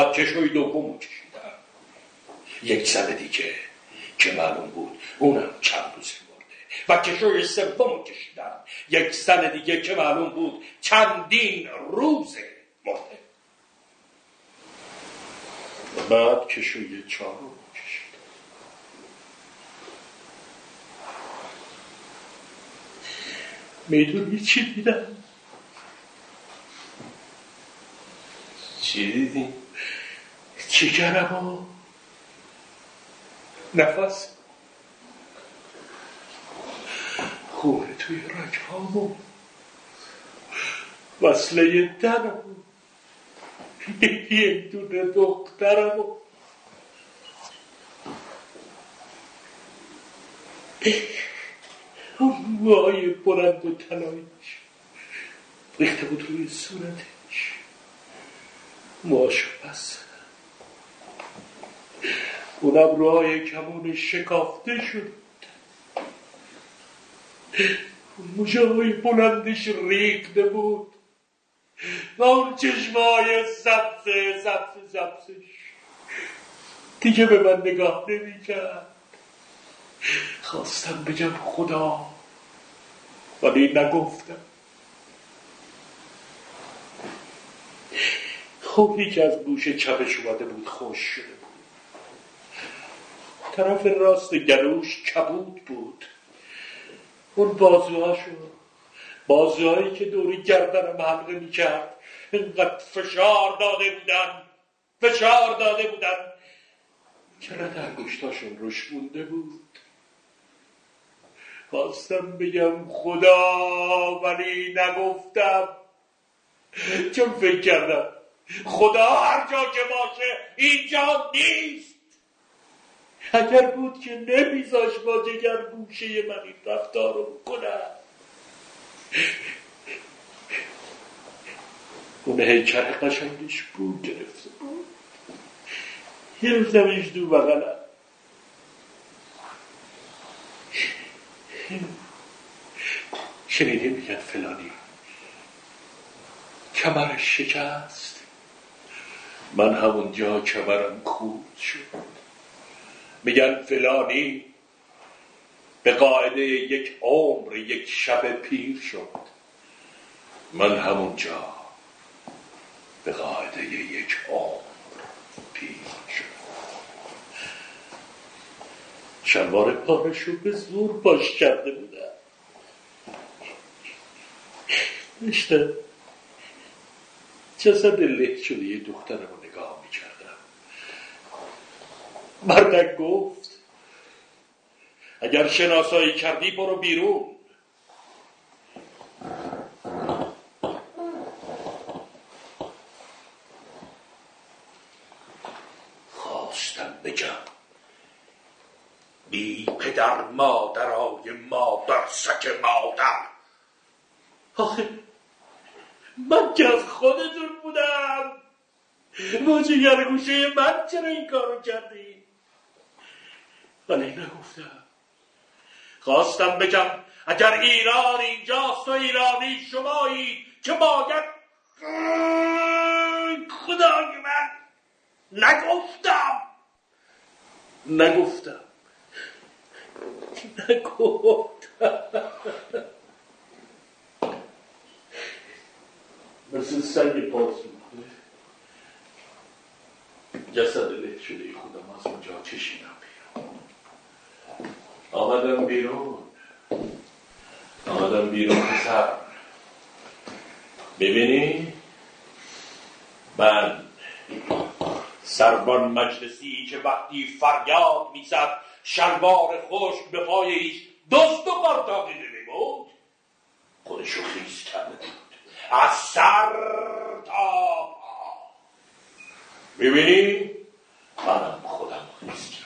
بعد چشوی دوم کشیدم. یک سال دیگه که معلوم بود اونم چند روز مرده و چشوی سوم کشیدم. یک سال دیگه که معلوم بود چندین روز مرده و بعد کشوی چهارم کشیدم. می‌دونی چی دیدم؟ چی دیدی؟ جگرم و نفس. خونه توی رگهامو. وصله دنم یه دونه دخترم اون موهای بلند و تنایش ریخته بود روی صورتش. موهاشو بس اونم روهای کمون شکافته شد. موشه های بلندش ریخته بود. و اون چشمای سبز سبز سبزش. دیگه به من نگاه نمی کرد. خواستم بگم خدا. ولی نگفتم. خوبی که از گوش چپش اومده بود خوش شده طرف راست گلوش کبود بود. اون بازوهاشو بازوهایی که دوری گردنم حلقه می‌کرد اینقدر فشار داده بودن فشار داده بودن که رد انگشتاشون روش مونده بود. خواستم بگم خدا ولی نگفتم. چون فکر کردم خدا هر جا که باشه اینجا نیست. اگر بود که نمیذاش با جگر گوشه من این رفتار رو کنم اون هیکل قشنگش بود گرفته بود. گرفتمش دو بغلم. شنیده میگن فلانی کمرش شکست؟ من همونجا کمرم کود شد. میگن فلانی به قاعده یک عمر یک شب پیر شد. من همونجا به قاعده یک عمر پیر شد. شلوار پارش رو به زور باش کرده بودم. نشته. جسد له شده یه دخترم رو نگاه می‌کردم مردک گفت اگر شناسایی کردی برو بیرون. خواستم بگم بی پدر مادرای مادر سک مادر. آخه من که از خودتون بودم. با جگر گوشه من چرا این کارو کردی ولی نگفتم. خواستم بگم اگر ایران اینجاست و ایرانی شمایی که باید خدای من نگفتم. نگفتم. نگفتم. مثل سنگ پاس جسد له شده خودم از اونجا چشیدم آمدم بیرون. آمدم بیرون پسر. ببینی؟ من سربان مجلسی که وقتی فریاد می‌زد شلوار خشک به پای هیچ دست و پرتاقی نمیبود خودشو خیز کرده بود. از سر تا پا. منم خودم خیز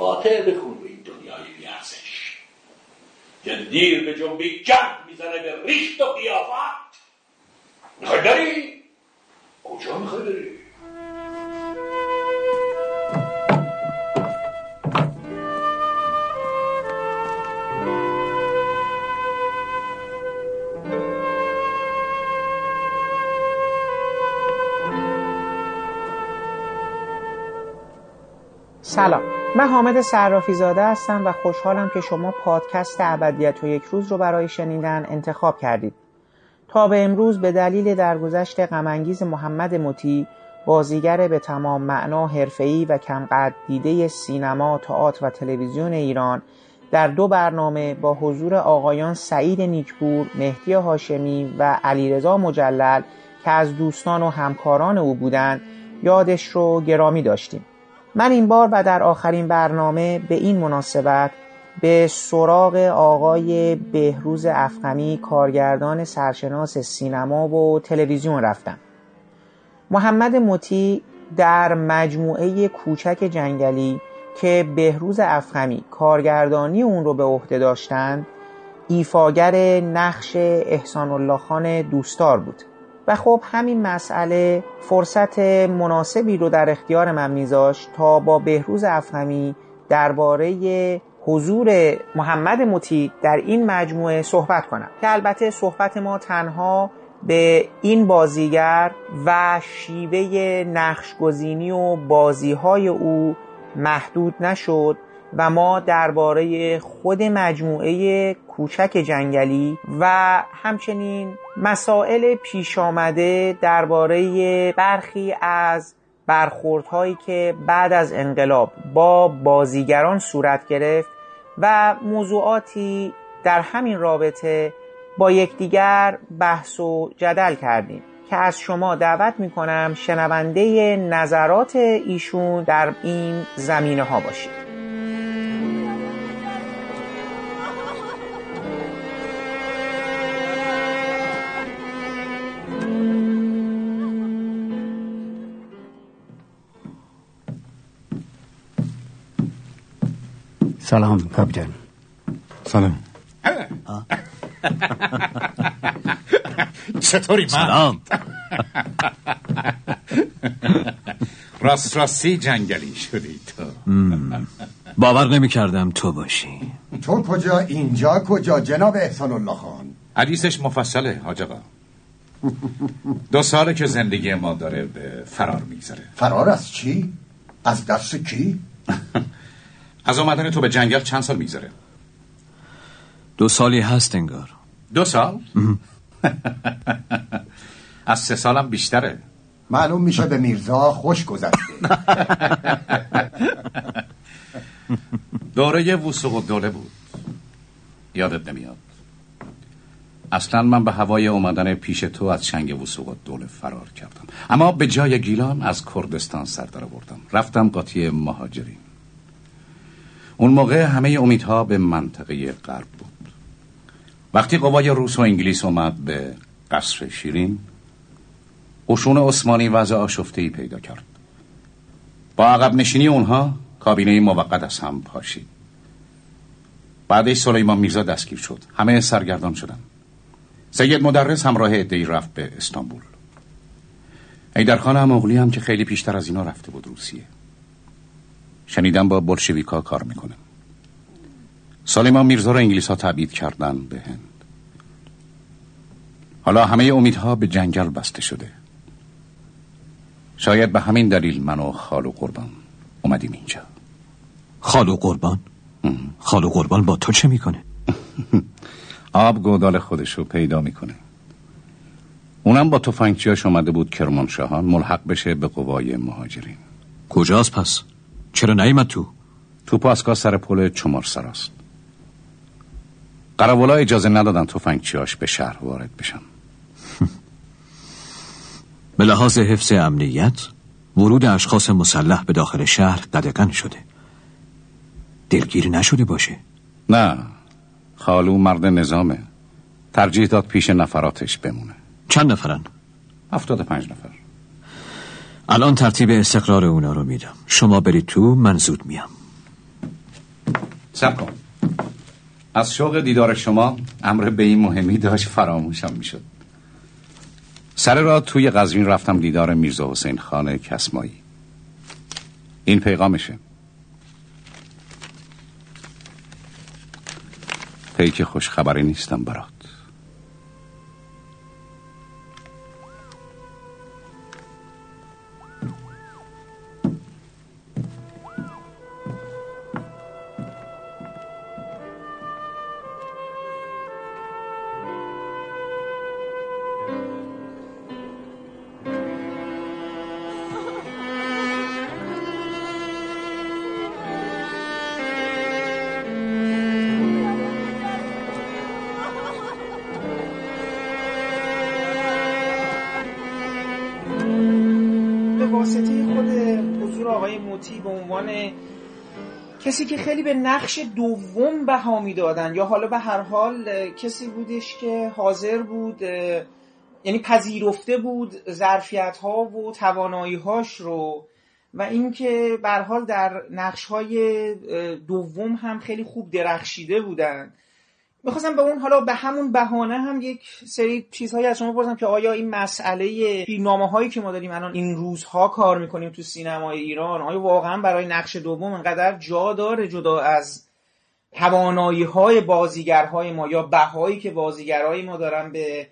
قاطع بخون به این دنیای بیارزش جندیر یعنی به جنبی جنب می‌زنه به ریشت و قیافت می‌خوای بری؟ کجا می‌خوای بری؟ سلام من حامد صرافی زاده هستم و خوشحالم که شما پادکست ابدیت و یک روز رو برای شنیدن انتخاب کردید تا به امروز به دلیل درگذشت غمانگیز محمد مطیع بازیگر به تمام معنا حرفه‌ای و کمقدر دیده سینما، تئاتر و تلویزیون ایران در دو برنامه با حضور آقایان سعید نیکپور، مهدی هاشمی و علیرضا مجلل که از دوستان و همکاران او بودند یادش رو گرامی داشتیم. من این بار و در آخرین برنامه به این مناسبت به سراغ آقای بهروز افخمی کارگردان سرشناس سینما و تلویزیون رفتم. محمد مطیع در مجموعه کوچک جنگلی که بهروز افخمی کارگردانی اون رو به عهده داشتند ایفاگر نقش احسان الله خان دوستار بود و خب همین مسئله فرصت مناسبی رو در اختیار من میذاشت تا با بهروز افخمی درباره حضور محمد مطیع در این مجموعه صحبت کنم. که البته صحبت ما تنها به این بازیگر و شیوه نقشگزینی و بازیهای او محدود نشد. و ما درباره خود مجموعه کوچک جنگلی و همچنین مسائل پیش آمده درباره برخی از برخوردهایی که بعد از انقلاب با بازیگران صورت گرفت و موضوعاتی در همین رابطه با یکدیگر بحث و جدل کردیم که از شما دعوت می کنم شنونده نظرات ایشون در این زمینه ها باشید. سلام کاپیتان. سلام. چطوری من؟ سلام. راست راستی جنگلی شدی تو. باور نمی کردم تو باشی. تو کجا اینجا کجا جناب احسان الله خان؟ حدیثش مفصله حاج آقا دو ساله که زندگی ما داره به فرار میگذره. فرار از چی؟ از دست کی؟ از اومدن تو به جنگل چند سال میگذره؟ دو سالی هست انگار. دو سال؟ از سه سالم بیشتره. معلوم میشه به میرزا خوش گذشته. دوره وسوق و دوله بود. یادت نمیاد. اصلا من به هوای اومدن پیش تو از چنگ وسوق و دوله فرار کردم. اما به جای گیلان از کردستان سر در بردم رفتم قاطی مهاجرین. اون موقع همه امیدها به منطقه غرب بود. وقتی قوای روس و انگلیس اومد به قصر شیرین قشون عثمانی وضع آشفته پیدا کرد. با عقب نشینی اونها کابینه موقت از هم پاشید. بعدش سلیمان میرزا دستگیر شد. همه سرگردان شدن سید مدرس همراه ادهی رفت به استانبول. ایدرخان هم اغلی هم که خیلی پیشتر از اینا رفته بود روسیه. شنیدم با بلشویکا کار می‌کنه. سلیمان میرزا رو انگلیس ها تبعید کردن به هند. حالا همه امیدها به جنگل بسته شده. شاید به همین دلیل من و خال و قربان اومدیم اینجا. خال و قربان؟ خال و قربان با تو چه می‌کنه؟ آب گودال خودش رو پیدا می‌کنه. اونم با تفنگچیاش اومده بود کرمانشاهان ملحق بشه به قوای مهاجرین. کجاست پس؟ چرا نیمد تو؟ تو پاسکا سر پل چمار سراست قراولا اجازه ندادن تفنگچیاش به شهر وارد بشن. به لحاظ حفظ امنیت ورود اشخاص مسلح به داخل شهر قدقن شده. دلگیر نشده باشه. نه خالو مرد نظامه. ترجیح داد پیش نفراتش بمونه. چند نفرن؟ هفتاد پنج نفر. الان ترتیب استقرار اونا رو میدم. شما برید تو من زود میام. سب کن از شوق دیدار شما امر به این مهمی داشت فراموشم می‌شد. سر را توی قزوین رفتم دیدار میرزا حسین خان کسمایی. این پیغامشه. پیک خوش خبری نیستم برات به نقش دوم بها می‌دادن. یا حالا به هر حال کسی بودش که حاضر بود یعنی پذیرفته بود ظرفیت ها و توانایی هاش رو. و اینکه به حال در نقش های دوم هم خیلی خوب درخشیده بودن. می‌خواستم به اون حالا به همون بهانه هم یک سری چیزهایی از شما بپرسم که آیا این مسئله فیلمنامه هایی که ما داریم الان این روزها کار می‌کنیم تو سینمای ایران آیا واقعا برای نقش دوم انقدر جا داره جدا از توانایی های بازیگرهای ما یا بهایی که بازیگرهای ما دارن به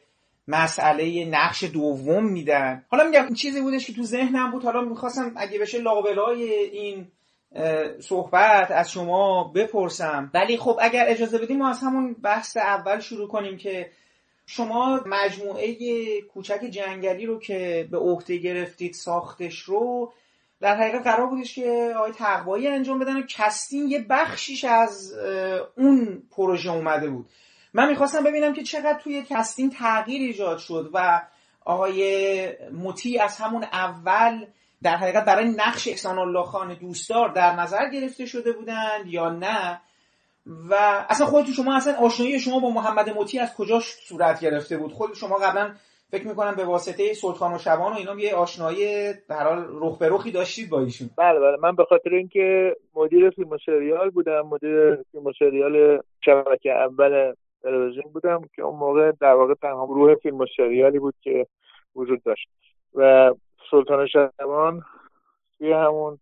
مسئله نقش دوم میدن؟ حالا میگم چیزی بودش که تو ذهنم بود. حالا می‌خواستم اگه بشه لابلای این صحبت از شما بپرسم. ولی خب اگر اجازه بدیم ما از همون بحث اول شروع کنیم که شما مجموعه کوچک جنگلی رو که به عهده گرفتید ساختش رو در حقیقت قرار بودش که آقای تقوایی انجام بدن و کستین یه بخشیش از اون پروژه اومده بود. من می‌خواستم ببینم که چقدر توی کستین تغییر ایجاد شد و آقای مطیع از همون اول در حقیقت برای نقش احسان الله خان دوستدار در نظر گرفته شده بودند یا نه؟ و اصلا خودتون شما اصلا آشنایی شما با محمد مطیع از کجا صورت گرفته بود؟ خود شما قبلا فکر می‌کنم به واسطه سلطان و شبان و اینا یه آشنایی در حال رخ به رخی داشتید با ایشون. بله بله. من به خاطر اینکه مدیر فیلم سریال بودم مدیر فیلم سریال شبکه اول تلویزیون بودم که اون موقع در واقع تنها گروه فیلم سریالی بود که وجود داشت. و سلطان شبان توی همون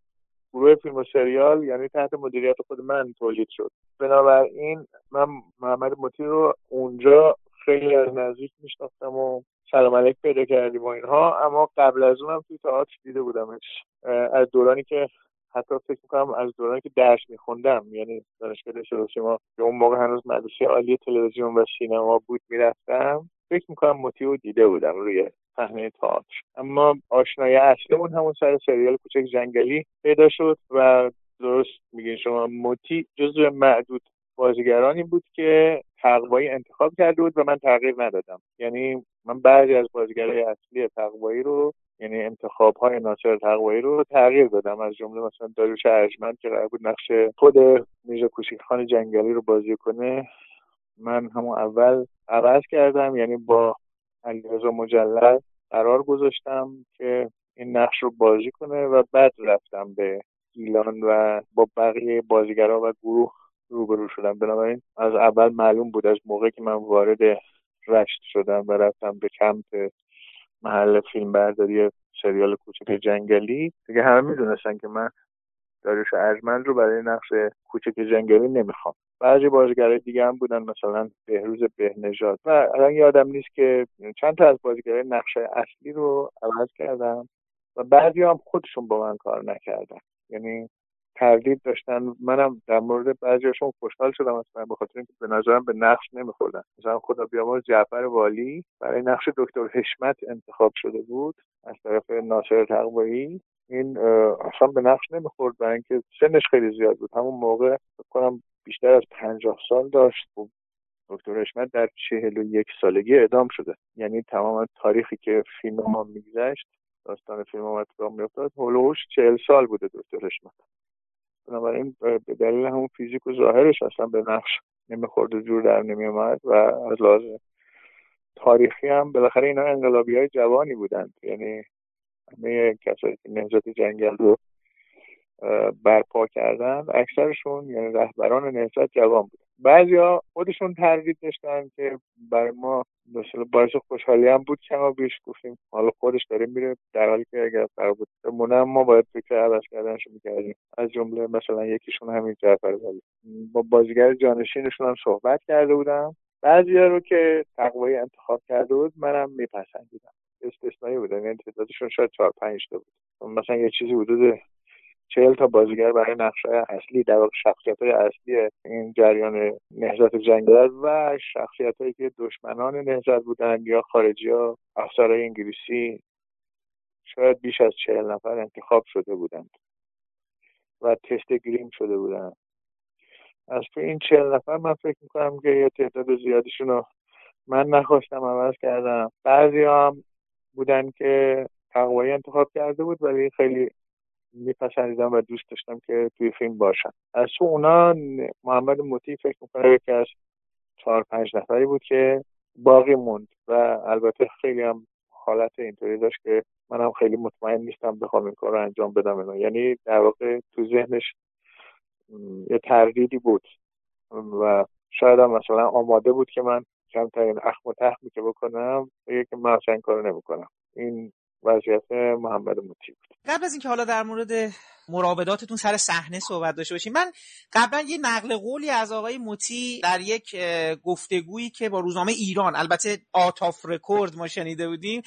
گروه فیلم و سریال یعنی تحت مدیریت خود من تولید شد. بنابراین من محمد مطی رو اونجا خیلی از نزدیک میشناختم و سلام علیک پیدا کردیم و اینها اما قبل از اونم توی تئاتر دیده بودمش. از دورانی که حتی فکر می‌کنم از دورانی که درس میخوندم یعنی دانشگاه شما که اون موقع هنوز مدرسه عالی تلویزیون و سینما بود می‌رفتم. فکر می‌کنم موتیو دیده بودم روی صحنه تئاتر. اما آشنایی اصلیمون همون سر سریال کوچک جنگلی پیدا شد و درست میگین شما موتی جزو معدود بازیگرانی بود که تقوایی انتخاب کرده بود و من تغییر ندادم. یعنی من بعضی از بازیگرای اصلی تقوایی رو یعنی انتخاب های ناصر تقوایی رو تغییر دادم. از جمله مثلا داریوش ارجمند که قرار بود نقش خود میرزا خان جنگلی رو بازی کنه من همون اول عوض کردم. یعنی با علیرضا مجلد قرار گذاشتم که این نقش رو بازی کنه و بعد رفتم به ایلان و با بقیه بازیگرا و گروه روبرو شدم. بنابراین از اول معلوم بود از موقعی که من وارد رشت شدم و رفتم به کمپ محل فیلم برداری سریال کوچک جنگلی. دیگه همه می‌دونستن که من داریوش ارجمند رو برای نقش کوچک جنگلی نمی‌خوام. بعضی بازیگرای دیگه هم بودن مثلا بهروز بهنژاد. و الان یادم نیست که چند تا از بازیگرای نقش اصلی رو عوض کردم و بعضی هم خودشون با من کار نکردن. یعنی تردید داشتن. منم در مورد بعضیاشون خوشحال شدم اصلا به خاطر اینکه به نظرم به نقش نمیخوردن. مثلا خدا بیامرز جعفر والی برای نقش دکتر حشمت انتخاب شده بود از طرف ناصر تقوایی. این اصلا به نقش نمی‌خورد برای اینکه سنش خیلی زیاد بود. همون موقع کنم بیشتر از پنجاه سال داشت. و دکتر حشمت در چهل و یک سالگی اعدام شده. یعنی تمام تاریخی که فیلم ما میگذشت داستان فیلم ما اتفاق میافتاد هلوش چهل سال بوده دکتر حشمت بنابراین به دلیل همون فیزیک و ظاهرش اصلا به نقش نمی‌خورد و جور در نمیومد و از لحاظ تاریخی هم بالاخره اینا انقلابی های جوانی بودند. یعنی همه کسایی که نهضت جنگل رو برپا کردن اکثرشون یعنی رهبران نهضت جوان بود بعضیا خودشون تردید داشتن که برای ما مثلا باعث خوشحالی هم بود کما بیش گفتیم. حالا خودش داره میره در حالی که اگر قرار بود بمونه ما باید فکر عوض کردنش می‌کردیم. از جمله مثلا یکیشون همین جعفر ولی با بازیگر جانشینشون هم صحبت کرده بودم. بعضیا رو که تقوی انتخاب کرده بود منم میپسندیدم. استثنایی بودن یعنی تعدادشون شاید چهار پنج تا بود. مثلا یه چیزی حدود چهل تا بازیگر برای نقش اصلی در واقع شخصیت های اصلی این جریان نهضت جنگل و شخصیت هایی که دشمنان نهضت بودند یا خارجی ها افسرهای انگلیسی شاید بیش از چهل نفر انتخاب شده بودند و تست گریم شده بودند. از تو این چهل نفر من فکر می‌کنم که یه تعداد زیادیشون رو من نخواستم عوض کردم. بعضی هم بودن که تقوایی انتخاب کرده بود ولی خیلی میپسندیدم و دوست داشتم که توی فیلم باشم. از تو اونا محمد موتی فکر می‌کنه یکی از چهار پنج نفری بود که باقی موند و البته خیلی هم حالت اینطوری داشت که منم خیلی مطمئن نیستم بخوام این کار رو انجام بدم اینو یعنی در واقع تو ذهنش یه تردیدی بود و شاید هم مثلا آماده بود که من کمترین اخم و تخمی که بکنم بگه که من کارو نمی‌کنم. این وضعیت محمد موتی بود. قبل از اینکه حالا در مورد مراوداتتون سر صحنه صحبت داشته باشیم من قبلا یه نقل قولی از آقای موتی در یک گفتگویی که با روزنامه ایران البته آتاف رکورد ما شنیده بودیم.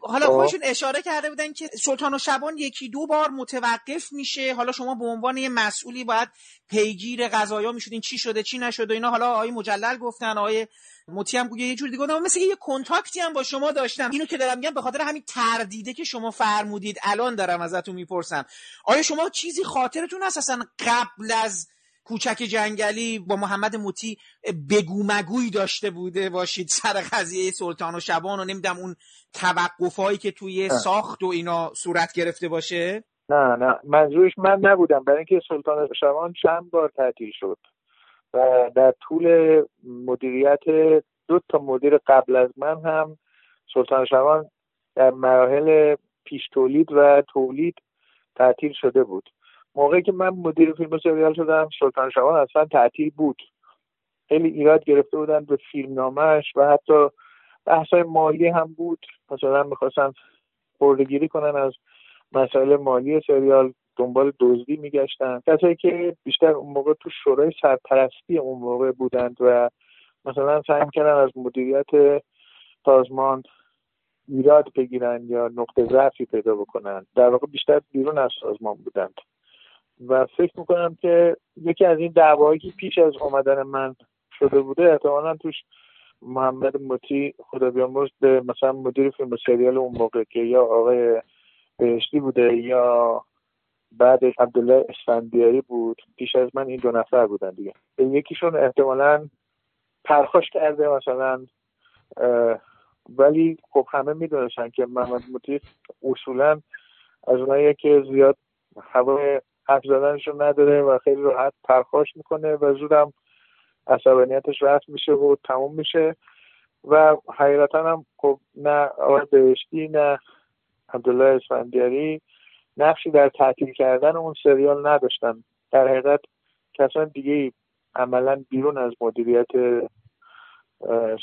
حالا خب. خودشون اشاره کرده بودن که سلطان و شبان یکی دو بار متوقف میشه. حالا شما به عنوان یه مسئولی باید پیگیر قضایا می‌شدین چی شده چی نشده اینا. حالا آقای مجلل گفتن آقای موتی هم یه جور دیگه مثل یه کنتاکتی هم با شما داشتم. اینو که دارم میگم به خاطر همین تردیده که شما فرمودید الان دارم ازتون می‌پرسم. آیا شما چیزی خاطرتون هست؟ اصلا قبل از کوچک جنگلی با محمد موتی بگو مگوی داشته بوده باشید سر قضیه سلطان و شبان و نمیدم اون توقف هایی که توی ساخت و اینا صورت گرفته باشه؟ نه نه. منظورش من نبودم. برای اینکه سلطان شبان چند بار تعطیل شد؟ و در طول مدیریت دو تا مدیر قبل از من هم سلطان شبان در مراحل پیش تولید و تولید تعطیل شده بود. موقعی که من مدیر فیلم و سریال شدم سلطان شبان اصلا تعطیل بود. خیلی ایراد گرفته بودن به فیلم نامش و حتی بحث مالی هم بود. مثلا می‌خواستن بردگیری کنن از مسائل مالی سریال دنبال دزدی میگشتن. کسایی که بیشتر اون موقع تو شورای سرپرستی اون موقع بودند و مثلا سعی کردن از مدیریت سازمان ایراد بگیرن یا نقطه ضعفی پیدا بکنن در واقع بیشتر بیرون از سازمان بودند. و فکر می‌کنم که یکی از این دعواهایی که پیش از آمدن من شده بوده احتمالا توش محمد مطی خدا بیامرز به مثلا مدیر فیلم و سریال اون موقع که یا آقای بهشتی بوده یا بعد عبدالله اسفندیاری بود. پیش از من این دو نفر بودن دیگه. یکیشون احتمالا پرخاش کرده مثلا ولی خب همه می‌دونستن که محمد مطیع اصولا از اونایی که زیاد هوای حرف زدنش رو نداره و خیلی راحت پرخاش می‌کنه و زودم عصبانیتش رفت میشه و تموم میشه. و حقیقتا هم خب نه آقای بهشتی نه عبدالله اسفندیاری نقشی در تعطیل کردن اون سریال نداشتن. در حقیقت کسان دیگه عملا بیرون از مدیریت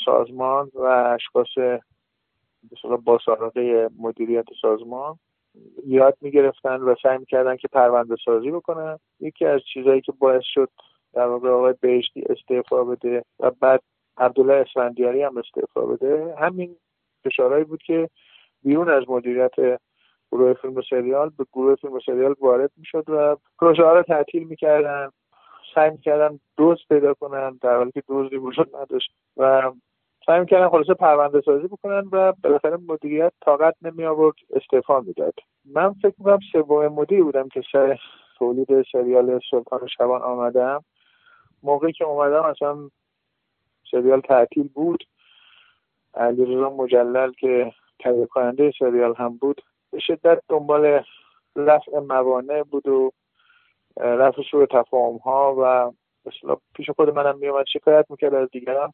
سازمان و اشخاص با سابقه مدیریت سازمان یاد می‌گرفتن و سعی می‌کردن که پرونده سازی بکنن. یکی از چیزهایی که باعث شد در واقع آقای بهشتی استعفا بده و بعد عبدالله اسفندیاری هم استعفا بده همین فشارهایی بود که بیرون از مدیریت گروه فیلم و سریال به گروه فیلم و سریال وارد می‌شد و پروژه ها رو تعطیل می‌کردن. سعی می‌کردن دوست پیدا کنن در حالی که دزدی وجود نداشت. و سعی می‌کردن خلاصه پرونده سازی بکنن و بالاخره مدیریت طاقت نمی آورد استعفا می‌داد. من فکر می‌کنم سوم مدیر بودم که سر تولید سریال سلطان شبان آمدم. موقعی که اومدم اصلا سریال تعطیل بود. علیرضا مجلل که تهیه کننده سریال هم بود به شدت دنبال رفع موانع بود و رفع شروع تفاهم ها و مثلا پیش خود منم میومد شکایت می‌کرد از دیگران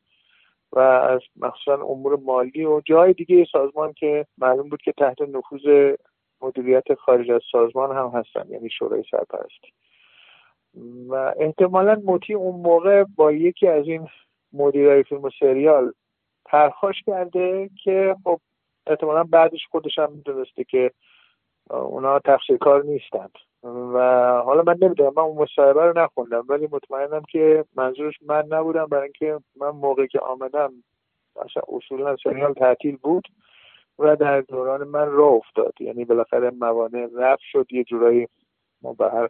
و از مخصوصا امور مالی و جای دیگه سازمان که معلوم بود که تحت نفوذ مدیریت خارج از سازمان هم هستن یعنی شورای سرپرستی. و احتمالا موتی اون موقع با یکی از این مدیرای فیلم و سریال پرخاش کرده که خب احتمالا بعدش خودش هم می‌دونسته که اونا تقصیر کار نیستند و حالا من نمی‌دونم من اون مصاحبه رو نخوندم ولی مطمئنم که منظورش من نبودم. برای اینکه من موقعی که آمدم اصلا اصولا سریال تعطیل بود و در دوران من راه افتاد. یعنی بالاخره موانع رفت شد یه جورایی ما به هر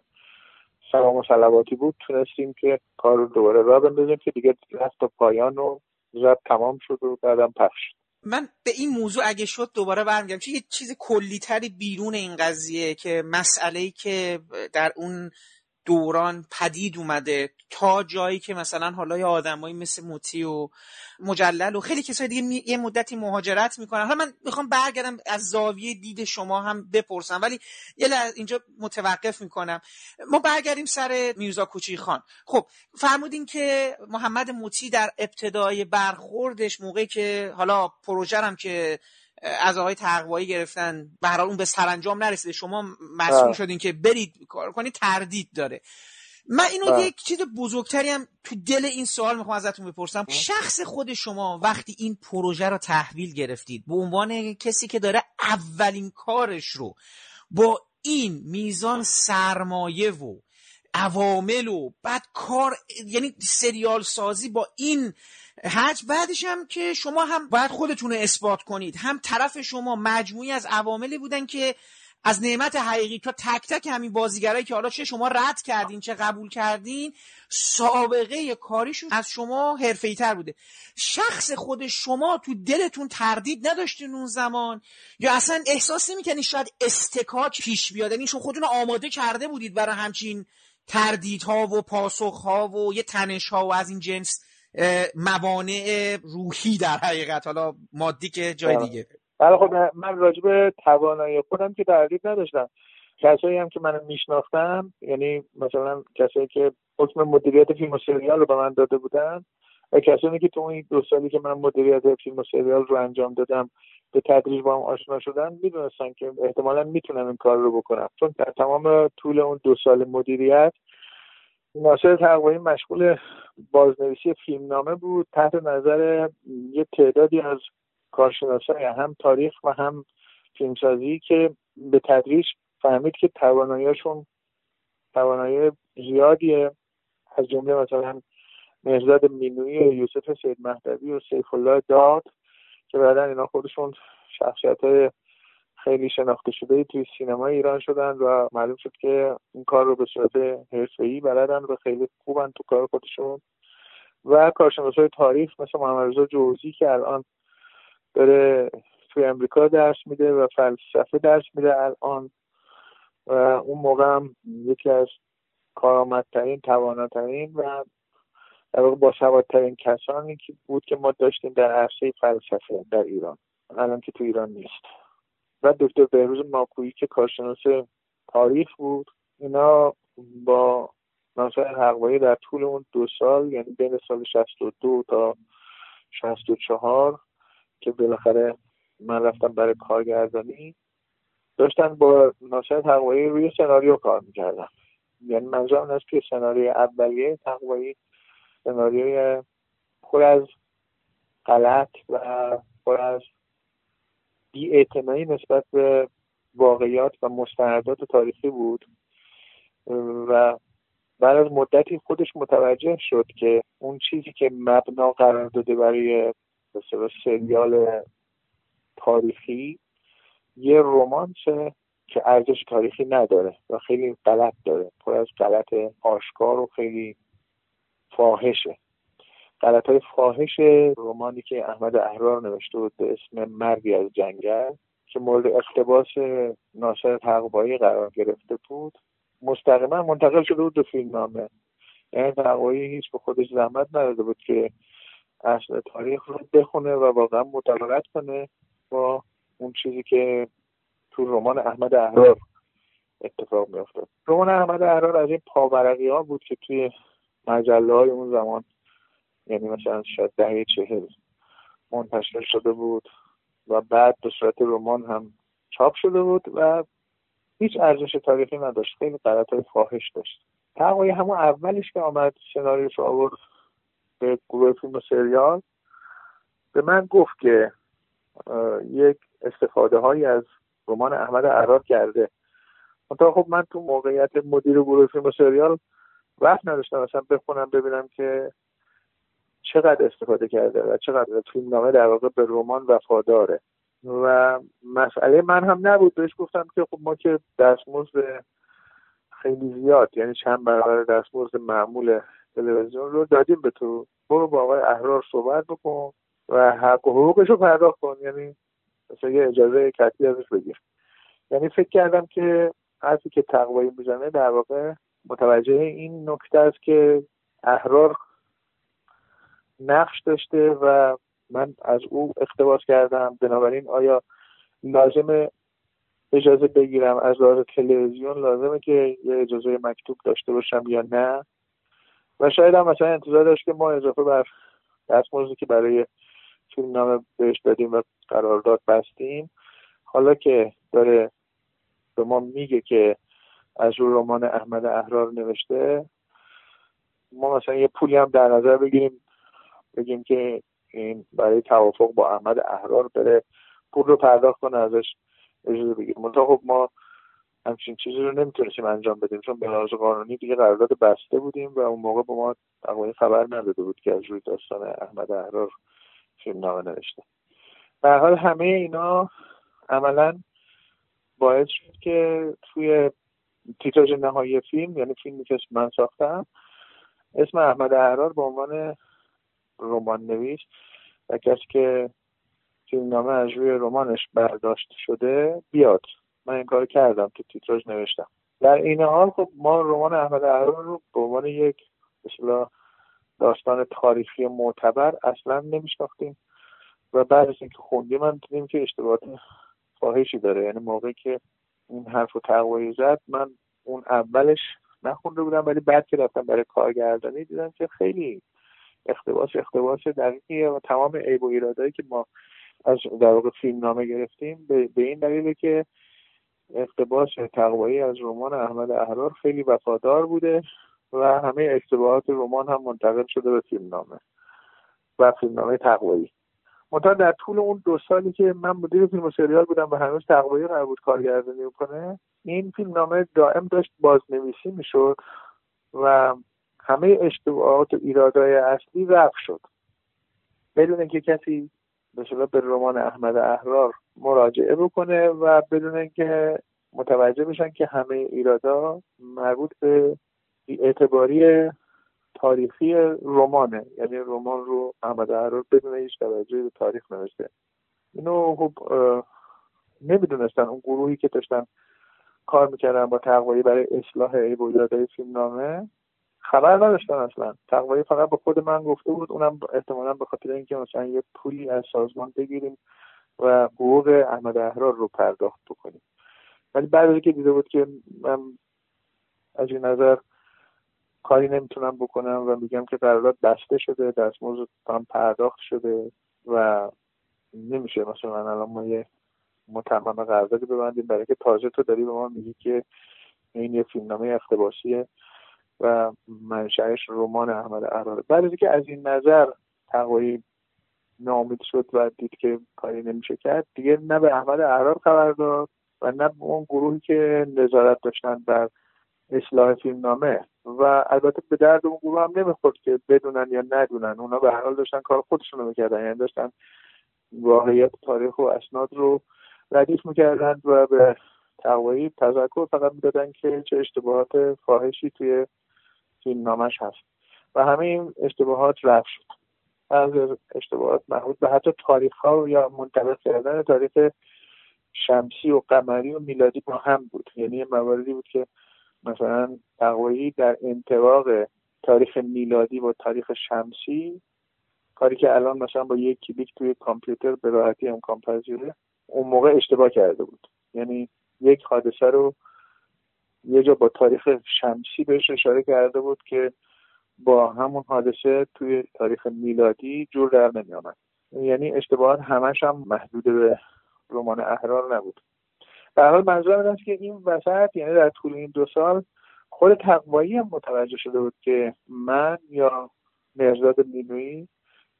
سلام و سلواتی بود تونستیم که کار رو دوباره راه بندازیم که دیگه رفت تا پایان و زب تمام شد و بعدم پخش من به این موضوع اگه شد دوباره برمیگردم. چون یه چیز کلیتری بیرون این قضیه که مسئله که در اون دوران پدید اومده تا جایی که مثلا حالا یه آدمایی مثل موتی و مجلل و خیلی کسای دیگه یه مدتی مهاجرت می‌کنن. حالا من می‌خوام برگردم از زاویه دید شما هم بپرسم ولی یه اینجا متوقف می‌کنم. ما برگردیم سر میرزا کوچی خان. خب فرمودین که محمد موتی در ابتدای برخوردش موقعی که حالا پروژه هم که از آقای تقوایی گرفتن. به اون به سرانجام نرسیده. شما مسئول شدین که برید کار کنید تردید داره. من اینو یک چیز بزرگتری هم تو دل این سوال می‌خوام ازتون بپرسم. شخص خود شما وقتی این پروژه رو تحویل گرفتید به عنوان کسی که داره اولین کارش رو با این میزان سرمایه و عوامل و بعد کار یعنی سریال سازی با این حج بعدش هم که شما هم باید خودتون اثبات کنید. هم طرف شما مجموعی از عواملی بودن که از نعمت حقیقی تا تک تک همین بازیگرایی که حالا چه شما رد کردین چه قبول کردین سابقه کاریشون از شما حرفه‌ای تر بوده. شخص خود شما تو دلتون تردید نداشتین اون زمان؟ یا اصلا احساس نمی‌کنین شاید استکاک پیش بیاد؟ یعنی شما خودتون آماده کرده بودید برای همچین تردیدها و پاسخها و یه تنشها و از این جنس موانع روحی در حقیقت. حالا مادی که جای. دیگه. بله خب من راجب توانایی خودم که تردید نداشتم. کسایی هم که من میشناختم یعنی مثلا کسایی که حکم مدیریت فیلم و سریال رو به من داده بودن و کسانی که تو این دو سالی که من مدیریت فیلم و سریال رو انجام دادم به تدریج با هم آشنا شدن می‌دونستن که احتمالا می‌تونم این کار رو بکنم. چون در تمام طول اون دو سال مدیریت ناصر تقوایی مشغول بازنویسی فیلمنامه بود. تحت نظر یه تعدادی از کارشناسای هم تاریخ و هم فیلمسازی که به تدریج فهمید که تواناییشون توانایی زیادیه. از جمله مثلا مهزاد مینوی و یوسف سید مهدوی و سیف الله داد که بعدا اینا خودشون شخصیت های خیلی شناخته شده توی سینما ایران شدن و معلوم شد که این کار رو به صورت حرفه‌ای بلدن و خیلی خوبن تو کار خودشون. و های تاریخ مثل محمد رضا جوزی که الان داره توی امریکا درس میده و فلسفه درس میده الان و اون موقع هم یکی از کارآمدترین تواناترین و در واقع با سوادترین کسانی که بود که ما داشتیم در عرصه فلسفه در ایران. الان که تو ایران نیست. و دکتر بهروز ماکویی که کارشناس تاریخ بود اینا با ناصر حقوایی در طول اون دو سال یعنی بین سال 62 تا 64 که بالاخره من رفتم برای کارگردانی داشتن با ناصر تقوایی روی سناریو کار می‌کردم یعنی منظورم است که سناریو اولیه تقوایی سناریوی پر از غلط و پر از بیاعتنایی نسبت به واقعیات و مستندات تاریخی بود و بعد از مدتی خودش متوجه شد که اون چیزی که مبنا قرار داده برای سریال تاریخی یه رومانس که ارزش تاریخی نداره و خیلی غلط داره پر از غلط آشکار و خیلی فاحشه. غلط های فاحش رومانی که احمد احرار نوشته بود به اسم مردی از جنگل که مورد اقتباس ناصر تقوایی قرار گرفته بود مستقیما منتقل شده بود به فیلم نامه یعنی تقوایی هیچ به خودش زحمت نداده بود که اصل تاریخ رو بخونه و واقعا مطابقت کنه با اون چیزی که تو رمان احمد احرار اتفاق میافتاد. رمان احمد احرار از این پاورقی ها بود که توی مجله های اون زمان یعنی مثلا شاید دهه چهل منتشر شده بود و بعد به صورت رمان هم چاپ شده بود و هیچ ارزش تاریخی نداشت. خیلی های فاحش داشت. تقوی همون اولش که آمد سناریوش آورد به گروه فیلم و سریال به من گفت که یک استفاده هایی از رمان احمد عراق کرده. منتها خب من تو موقعیت مدیر گروه فیلم و سریال وقت نداشتم مثلا بخونم ببینم که چقدر استفاده کرده و چقدر فیلم نامه در واقع به رمان وفاداره. و مسئله من هم نبود. بهش گفتم که خب ما که دستمزد خیلی زیاد یعنی چند برابر دستمزد معمول تلویزیون رو دادیم به تو. برو با آقای احرار صحبت بکن و حق و حقوقش رو پرداخت کن. یعنی مثلا یه اجازه کتی ازش بگیر. یعنی فکر کردم که حرفی که تقوایی می‌زنه در واقع متوجه این نکته است که احرار نقش داشته و من از او اقتباس کردم. بنابراین آیا لازم اجازه بگیرم از لحاظ تلویزیون لازمه که یه اجازه مکتوب داشته باشم یا نه؟ و شاید هم مثلا انتظار داشت که ما اضافه بر دستمزدی که برای فیلم نامه بهش دادیم و قرارداد بستیم حالا که داره به ما میگه که از رو رمان احمد احرار نوشته. ما مثلا یه پولی هم در نظر بگیریم بگیم که این برای توافق با احمد احرار بره. پول رو پرداخت کنه ازش اجازه بگیریم منتها خب ما همچین چیزی رو نمی‌تونستیم انجام بدیم چون به لحاظ قانونی دیگه قرارداد بسته بودیم و اون موقع به ما تقریبا خبر نداده بود که از روی داستان احمد احرار فیلم نامه نوشته. به حال همه اینا عملا باعث شد که توی تیتراژ نهایی فیلم یعنی فیلمی که من ساختم. اسم احمد احرار به عنوان رمان نویس و کسی که فیلمنامه از روی رمانش برداشت شده بیاد. من این کار کردم تو تیتراژ نوشتم. در این حال خب ما رمان احمد احرار رو به عنوان یک مثلا داستان تاریخی معتبر اصلا نمیشناختیم و بعد از اینکه خوندیم من دیدیم که اشتباهات فاحشی داره. یعنی موقعی که این حرف و تقوایی زد من اون اولش نخونده بودم ولی بعد که رفتم برای کارگردانی دیدم که خیلی اختباس اختباس دقیقیه و تمام عیب و ایرادایی که ما از در واقع فیلم نامه گرفتیم به, این دلیله که اقتباس تقوایی از رمان احمد احرار خیلی وفادار بوده و همه اشتباهات رمان هم منتقل شده به فیلم نامه و فیلم نامه تقوایی منتها در طول اون دو سالی که من مدیر فیلم و سریال بودم و هنوز تقوایی قرار بود کارگردانی کنه این فیلم نامه دائم داشت بازنویسی می‌شد و همه اشتباهات و ایرادهای اصلی رفع شد. بدون اینکه کسی به به رمان احمد احرار مراجعه بکنه و بدون اینکه متوجه بشن که همه ایرادا مربوط به اعتباری تاریخی رمانه. یعنی رمان رو احمد احرار بدون هیچ توجه به تاریخ نوشته. اینو خب نمی‌دونستن. اون گروهی که داشتن کار می‌کردن با تقوایی برای اصلاح عیب و فیلم نامه خبر نداشتن اصلا. تقوایی فقط به خود من گفته بود. اونم احتمالا به خاطر اینکه مثلا یه پولی از سازمان بگیریم و حقوق احمد احرار رو پرداخت بکنیم. ولی بعد که دیده بود که من از این نظر کاری نمی‌تونم بکنم و میگم که قرارداد بسته شده دستمزد هم پرداخت شده و نمیشه. مثلا الان ما یه متمم قراردادی ببندیم. برای که تازه تو داری به ما میگی که این یه فیلمنامه اقتباسیه و منشأش رمان احمد احراره بعد از اینکه از این نظر تقوایی نامید شد و دید که کاری نمیشه کرد دیگه نه به احمد احرار خبر داد و نه به اون گروهی که نظارت داشتن بر اصلاح فیلم نامه و البته به درد اون گروه هم نمی‌خورد که بدونن یا ندونن. اونا به هر حال داشتن کار خودشون رو می‌کردن. یعنی داشتن واقعیت تاریخ و اسناد رو ردیف می‌کردن و به تقوایی تذکر فقط می‌دادن که چه اشتباهات فاحشی توی فیلم نامش هست. و همه این اشتباهات رفت شد. از اشتباهات مربوط به حتی تاریخ ها یا منطبق کردن تاریخ شمسی و قمری و میلادی با هم بود. یعنی مواردی بود که مثلا تقوایی در انتباق تاریخ میلادی با تاریخ شمسی کاری که الان مثلا با یک کلیک توی کامپیوتر به راحتی امکان پذیره اون موقع اشتباه کرده بود. یعنی یک حادثه رو یه جا با تاریخ شمسی بهش اشاره کرده بود که با همون حادثه توی تاریخ میلادی جور در نمی آمد یعنی اشتباهات همش هم محدود به رمان احرار نبود. در حال منظورم این است که این وسط یعنی در طول این دو سال خود تقوایی هم متوجه شده بود که من یا مرزاد مینوی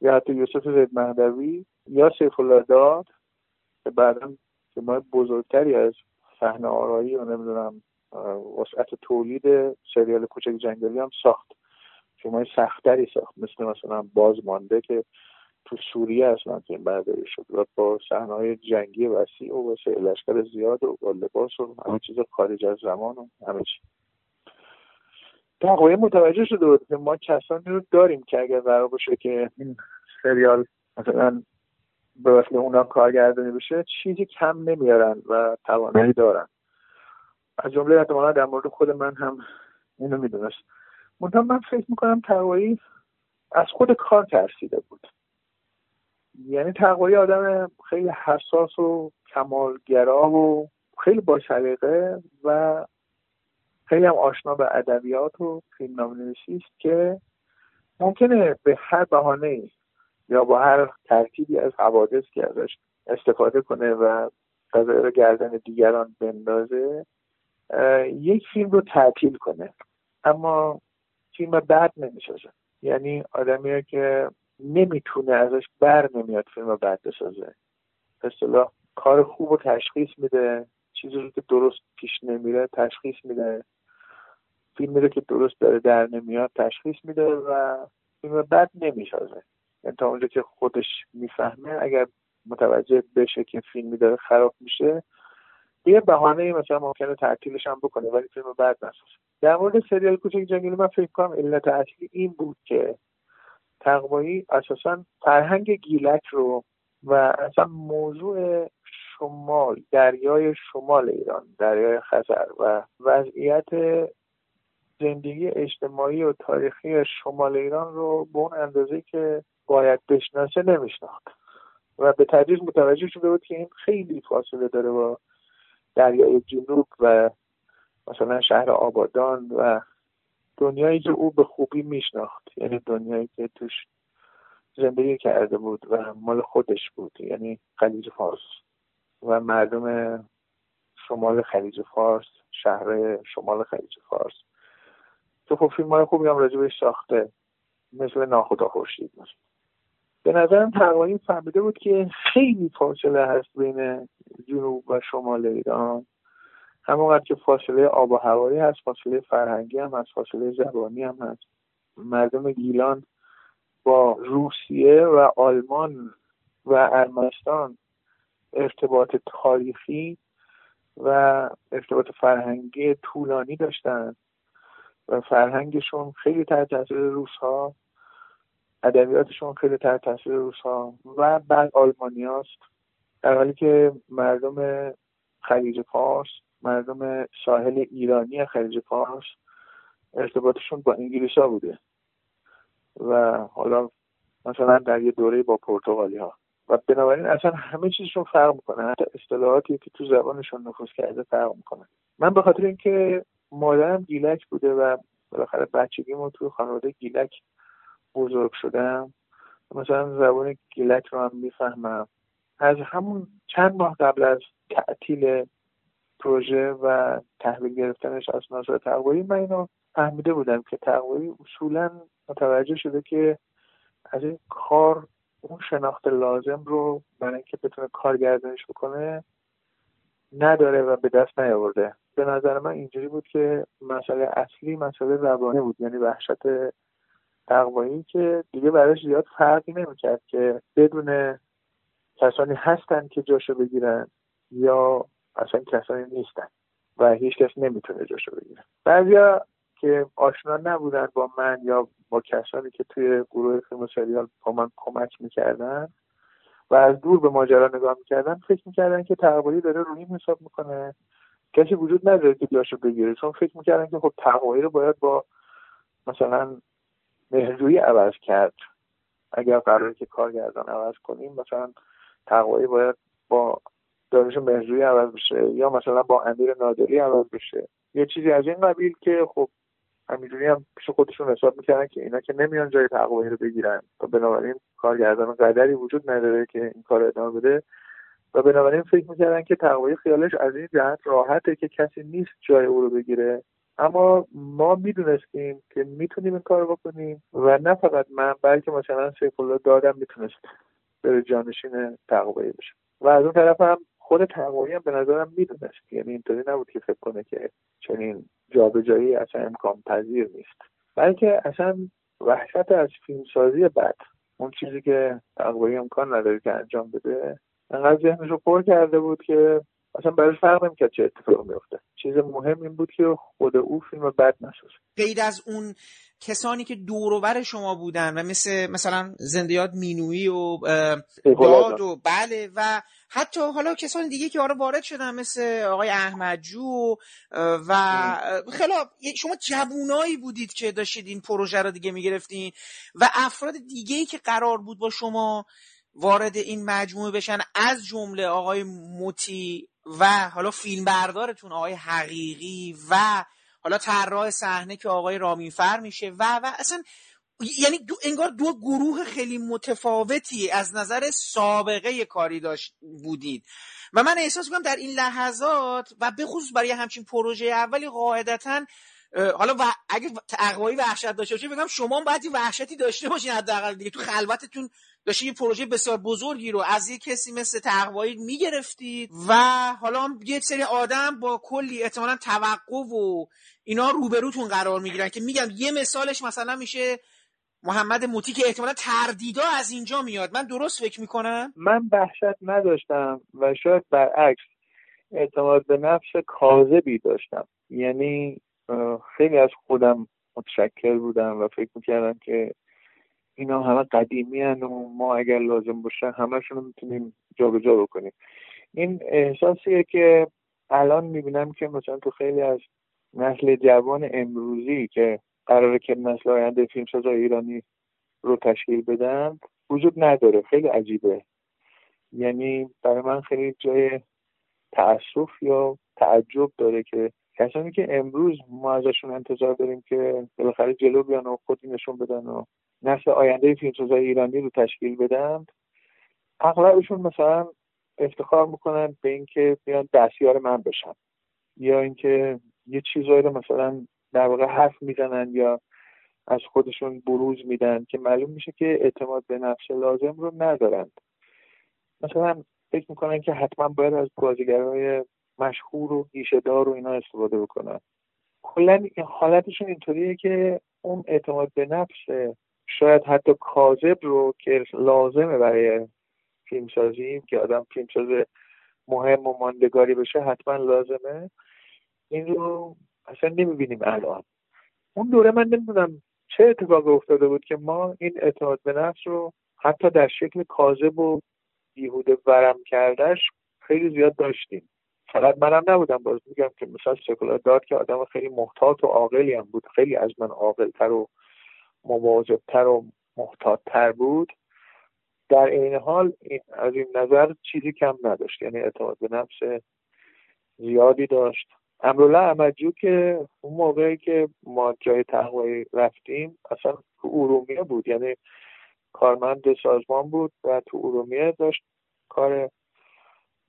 یا حتی یوسف زید مهدوی یا سیف الله داد که بعدا که ما بزرگتری از صحنه آرایی و نمی‌دونم وسعت تولید سریال کوچک جنگلی هم ساخت. شما سختری ساخت مثل مثلا بازمانده که تو سوریه اصلا این برداری شد و با صحنه جنگی وسیع و واسه لشکر زیاد و با لباس و همه چیز خارج از زمان و همه چی. تقویه متوجه شده بود که ما کسانی رو داریم که اگر قرار باشه که این سریال مثلا به وقت اونا کارگردانی بشه چیزی کم نمیارن و توانایی دارن. از جمله احتمالا در مورد خود من هم اینو می‌دونست. منتها من فکر می‌کنم تقوایی از خود کار ترسیده بود. یعنی تقوایی آدم خیلی حساس و کمالگرا و خیلی با سلیقه و خیلی هم آشنا به ادبیات و فیلم است که ممکنه به هر بهانه یا با هر ترکیبی از حوادث که ازش استفاده کنه و قضایه رو گردن دیگران بندازه یک فیلم رو تعطیل کنه. اما فیلم بد نمی‌سازه. یعنی آدمی که نمی‌تونه ازش بر نمیاد فیلم بد بسازه. اصطلاح کار خوب رو تشخیص میده چیزی رو که درست پیش نمیره تشخیص میده. فیلمی رو که درست داره در نمیاد تشخیص میده و فیلم بد نمی‌سازه. یعنی تا اونجا که خودش می‌فهمه اگر متوجه بشه که فیلمی داره خراب میشه یه بهانه مثلا ممکنه تعطیلش هم بکنه ولی فیلم بعد نسازه. در مورد سریال کوچک جنگلی من فکر کنم علت اصلی این بود که تقوایی اساسا فرهنگ گیلک رو و اصلا موضوع شمال دریای شمال ایران دریای خزر و وضعیت زندگی اجتماعی و تاریخی شمال ایران رو به اون اندازه که باید بشناسه نمیشناخت. و به تدریج متوجه شده بود که این خیلی فاصله داره با دریای جنوب و مثلا شهر آبادان و دنیایی که او به خوبی میشناخت. یعنی دنیایی که توش زندگی کرده بود و مال خودش بود. یعنی خلیج فارس. و مردم شمال خلیج فارس شهر شمال خلیج فارس. تو خب فیلم های خوبی هم راجبش ساخته. مثل ناخدا خورشید. به نظرم تقریبا فهمیده بود که خیلی فاصله هست بین جنوب و شمال ایران. همونقدر که فاصله آب و هوایی هست فاصله فرهنگی هم هست فاصله زبانی هم هست. مردم گیلان با روسیه و آلمان و ارمنستان ارتباط تاریخی و ارتباط فرهنگی طولانی داشتن و فرهنگشون خیلی تحت تاثیر روس ها ادبیاتشون خیلی تحت تاثیر روس ها و بعد آلمانی هاست در حالی که مردم خلیج فارس مردم ساحل ایرانی خلیج فارس ارتباطشون با انگلیس ها بوده. و حالا مثلا در یه دوره با پرتغالی ها و بنابراین اصلا همه چیزشون فرق می‌کنه. حتی اصطلاحاتی که تو زبانشون نفوذ کرده فرق می‌کنه. من به خاطر اینکه مادرم گیلک بوده و بالاخره بچگیمو تو خانواده گیلک بزرگ شدم مثلا زبان گیلک رو هم می‌فهمم. از همون چند ماه قبل از تعطیل پروژه و تحویل گرفتنش از ناصر تقوایی من اینو فهمیده بودم که تقوایی اصولا متوجه شده که از این کار اون شناخت لازم رو برای اینکه بتونه کارگردانش بکنه نداره و به دست نیاورده. به نظر من اینجوری بود که مسئله اصلی مسئله زبانی بود یعنی وحشت تقوایی که دیگه براش زیاد فرقی نمی‌کرد که بدون کسانی هستن که جاشو بگیرن یا اصلا کسانی نیستن و هیچ کس نمی‌تونه جاشو بگیرن بعضیا که آشنا نبودن با من یا با کسانی که توی گروه فیلم و سریال با من کمک می‌کردن و از دور به ماجرا نگاه می‌کردن فکر می‌کردن که تقوایی داره روی حساب می‌کنه. کسی وجود نداره که جاشو بگیره چون فکر می‌کردن که خب تقوایی رو باید با مثلا مهرجویی عوض کرد. اگر قراره که کارگردان عوض کنیم مثلا تقوایی باید با دانش مهرجویی عوض بشه یا مثلا با امیر نادری عوض بشه. یه چیزی از این قبیل که خب همینجوری هم پیش خودشون حساب می‌کردن که اینا که نمیان جای تقوایی رو بگیرن. و بنابراین کارگردان قدری وجود نداره که این کار ادامه بده. و بنابراین فکر می‌کردن که تقوایی خیالش از این جهت راحته که کسی نیست جای او رو بگیره. اما ما می‌دونستیم که می‌تونیم این کار بکنیم و نه فقط من بلکه مثلا سیف الله دادم می‌تونست بره جانشین تقوایی بشه. و از اون طرف هم خود تقوایی هم به نظرم می‌دونست یعنی اینطوری نبود که فکر کنه که چنین جابجایی اصلا امکان پذیر نیست. بلکه اصلا وحشت از فیلمسازی بد اون چیزی که تقوایی امکان نداره که انجام بده انقدر ذهنش رو پر کرده بود که اصلا برای فرق نمی‌کرد چه اتفاقی میفته چیز مهم این بود که خود او فیلم بد نسازه غیر از اون کسانی که دوروبر شما بودن و مثل مثلا زندیات مینوی و داد و بله و حتی حالا کسان دیگه که آره وارد شدن مثل آقای احمدجو و خلاف شما جوونایی بودید که داشتید این پروژه رو دیگه می‌گرفتین و افراد دیگه ای که قرار بود با شما وارد این مجموعه بشن از جمله آقای موتی و حالا فیلم بردارتون آقای حقیقی و حالا طراح صحنه که آقای رامینفر میشه و و اصلا یعنی دو انگار دو گروه خیلی متفاوتی از نظر سابقه کاری داشت بودید. و من احساس می‌کنم در این لحظات و به خصوص برای همچین پروژه اولی قاعدتا حالا و اگه تقوایی وحشت داشته باشه بگم شما باید وحشتی داشته باشین حداقل دیگه. تو خلوتتون داشتی یه پروژه بسیار بزرگی رو از یه کسی مثل تقوایی می‌گرفتید و حالا یه سری آدم با کلی احتمالا توقع و اینا روبروتون قرار می‌گیرن که میگم یه مثالش مثلا میشه محمد موتی که احتمالا تردیدا از اینجا میاد. من درست فکر می‌کنم؟ من وحشت نداشتم و شاید برعکس اعتماد به نفس کاذبی داشتم. یعنی خیلی از خودم متشکر بودم و فکر می‌کردم که اینا همه قدیمی هن و ما اگر لازم باشه همشون رو می‌تونیم جابجا بکنیم. این احساسیه که الان می‌بینم که مثلا تو خیلی از نسل جوان امروزی که قراره که نسل آینده فیلمسازای ایرانی رو تشکیل بدن وجود نداره. خیلی عجیبه. یعنی برای من خیلی جای تأسف یا تعجب داره که کسانی که امروز ما ازشون انتظار داریم که بالاخره جلو بیان و خودی نشون بدن و نسل آینده فیلمسازای ایرانی رو تشکیل بدن. اغلبشون مثلا افتخار می‌کنن به اینکه بیان دستیار من بشن. یا اینکه یه چیزایی رو مثلا در واقع حرف می‌زنن یا از خودشون بروز میدن که معلوم میشه که اعتماد به نفس لازم رو ندارند. مثلا فکر می‌کنن که حتما باید از بازیگرهای مشهور و دار و اینا استفاده بکنن. کلا حالتشون اینطوریه که اون اعتماد به نفس شاید حتی کاذب رو که لازمه برای فیلمسازی که آدم فیلمساز مهم و ماندگاری بشه حتما لازمه. این رو اصلا نمی‌بینیم الان. اون دوره من نمی‌دونم چه اتفاق افتاده بود که ما این اعتماد به نفس رو حتی در شکل کاذب و بیهوده ورم کردش خیلی زیاد داشتیم. فقط منم نبودم. باز میگم که مثلا سکولار داد که آدم خیلی محتاط و عاقلی هم بود. خیلی از من عاقلتر و مواظبتر و محتاطتر بود. در این حال این از این نظر چیزی کم نداشت. یعنی اعتماد به نفس زیادی داشت. امروله احمدجو که اون موقعی که ما جای تقوی رفتیم اصلا تو ارومیه بود. یعنی کارمند سازمان بود و تو ارومیه داشت کار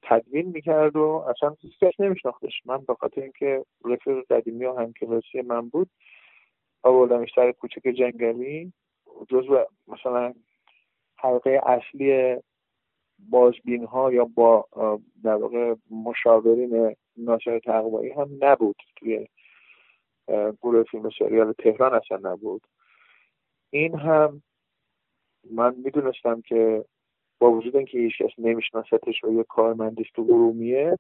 تدوین می‌کرد و اصلا هیچ نمیشناختش. من به خاطر اینکه رفیق قدیمی و همکلاسی من بود آوردمش کوچک جنگلی جزو مثلا حلقه اصلی بازبین ها یا با در واقع مشاورین ناصر تقوایی هم نبود. توی گروه فیلم سریال تهران اصلا نبود. این هم من می‌دونستم که با وجود اینکه هیچ کس نمیشناستش و یه کارمندیش تو ارومیه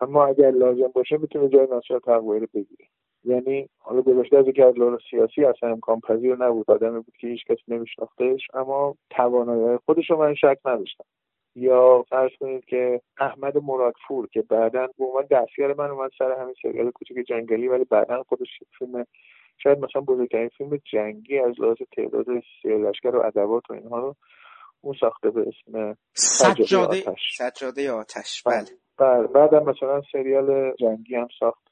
اما اگر لازم باشه می‌تونه جای ناصر تقوایی رو بگیره. یعنی حالا گذاشته از اینکه از سیاسی اصلا امکان پذیر نبود. آدمی بود که هیچ کس نمیشناختش اما توانایی خودش رو من شک نداشتم. یا فرض کنید که احمد مرادفور که بعدا به عنوان دستیار من اومد سر همین سریال کوچیک جنگلی ولی بعدا خودش فیلم شاید مثلا بزرگترین فیلم جنگی از لحاظ تعداد لشکر و ادوات و اینها رو اون ساخته به اسم سجاده آتش. سجاده آتش. بله. بله. بعدم مثلا سریال جنگی هم ساخت.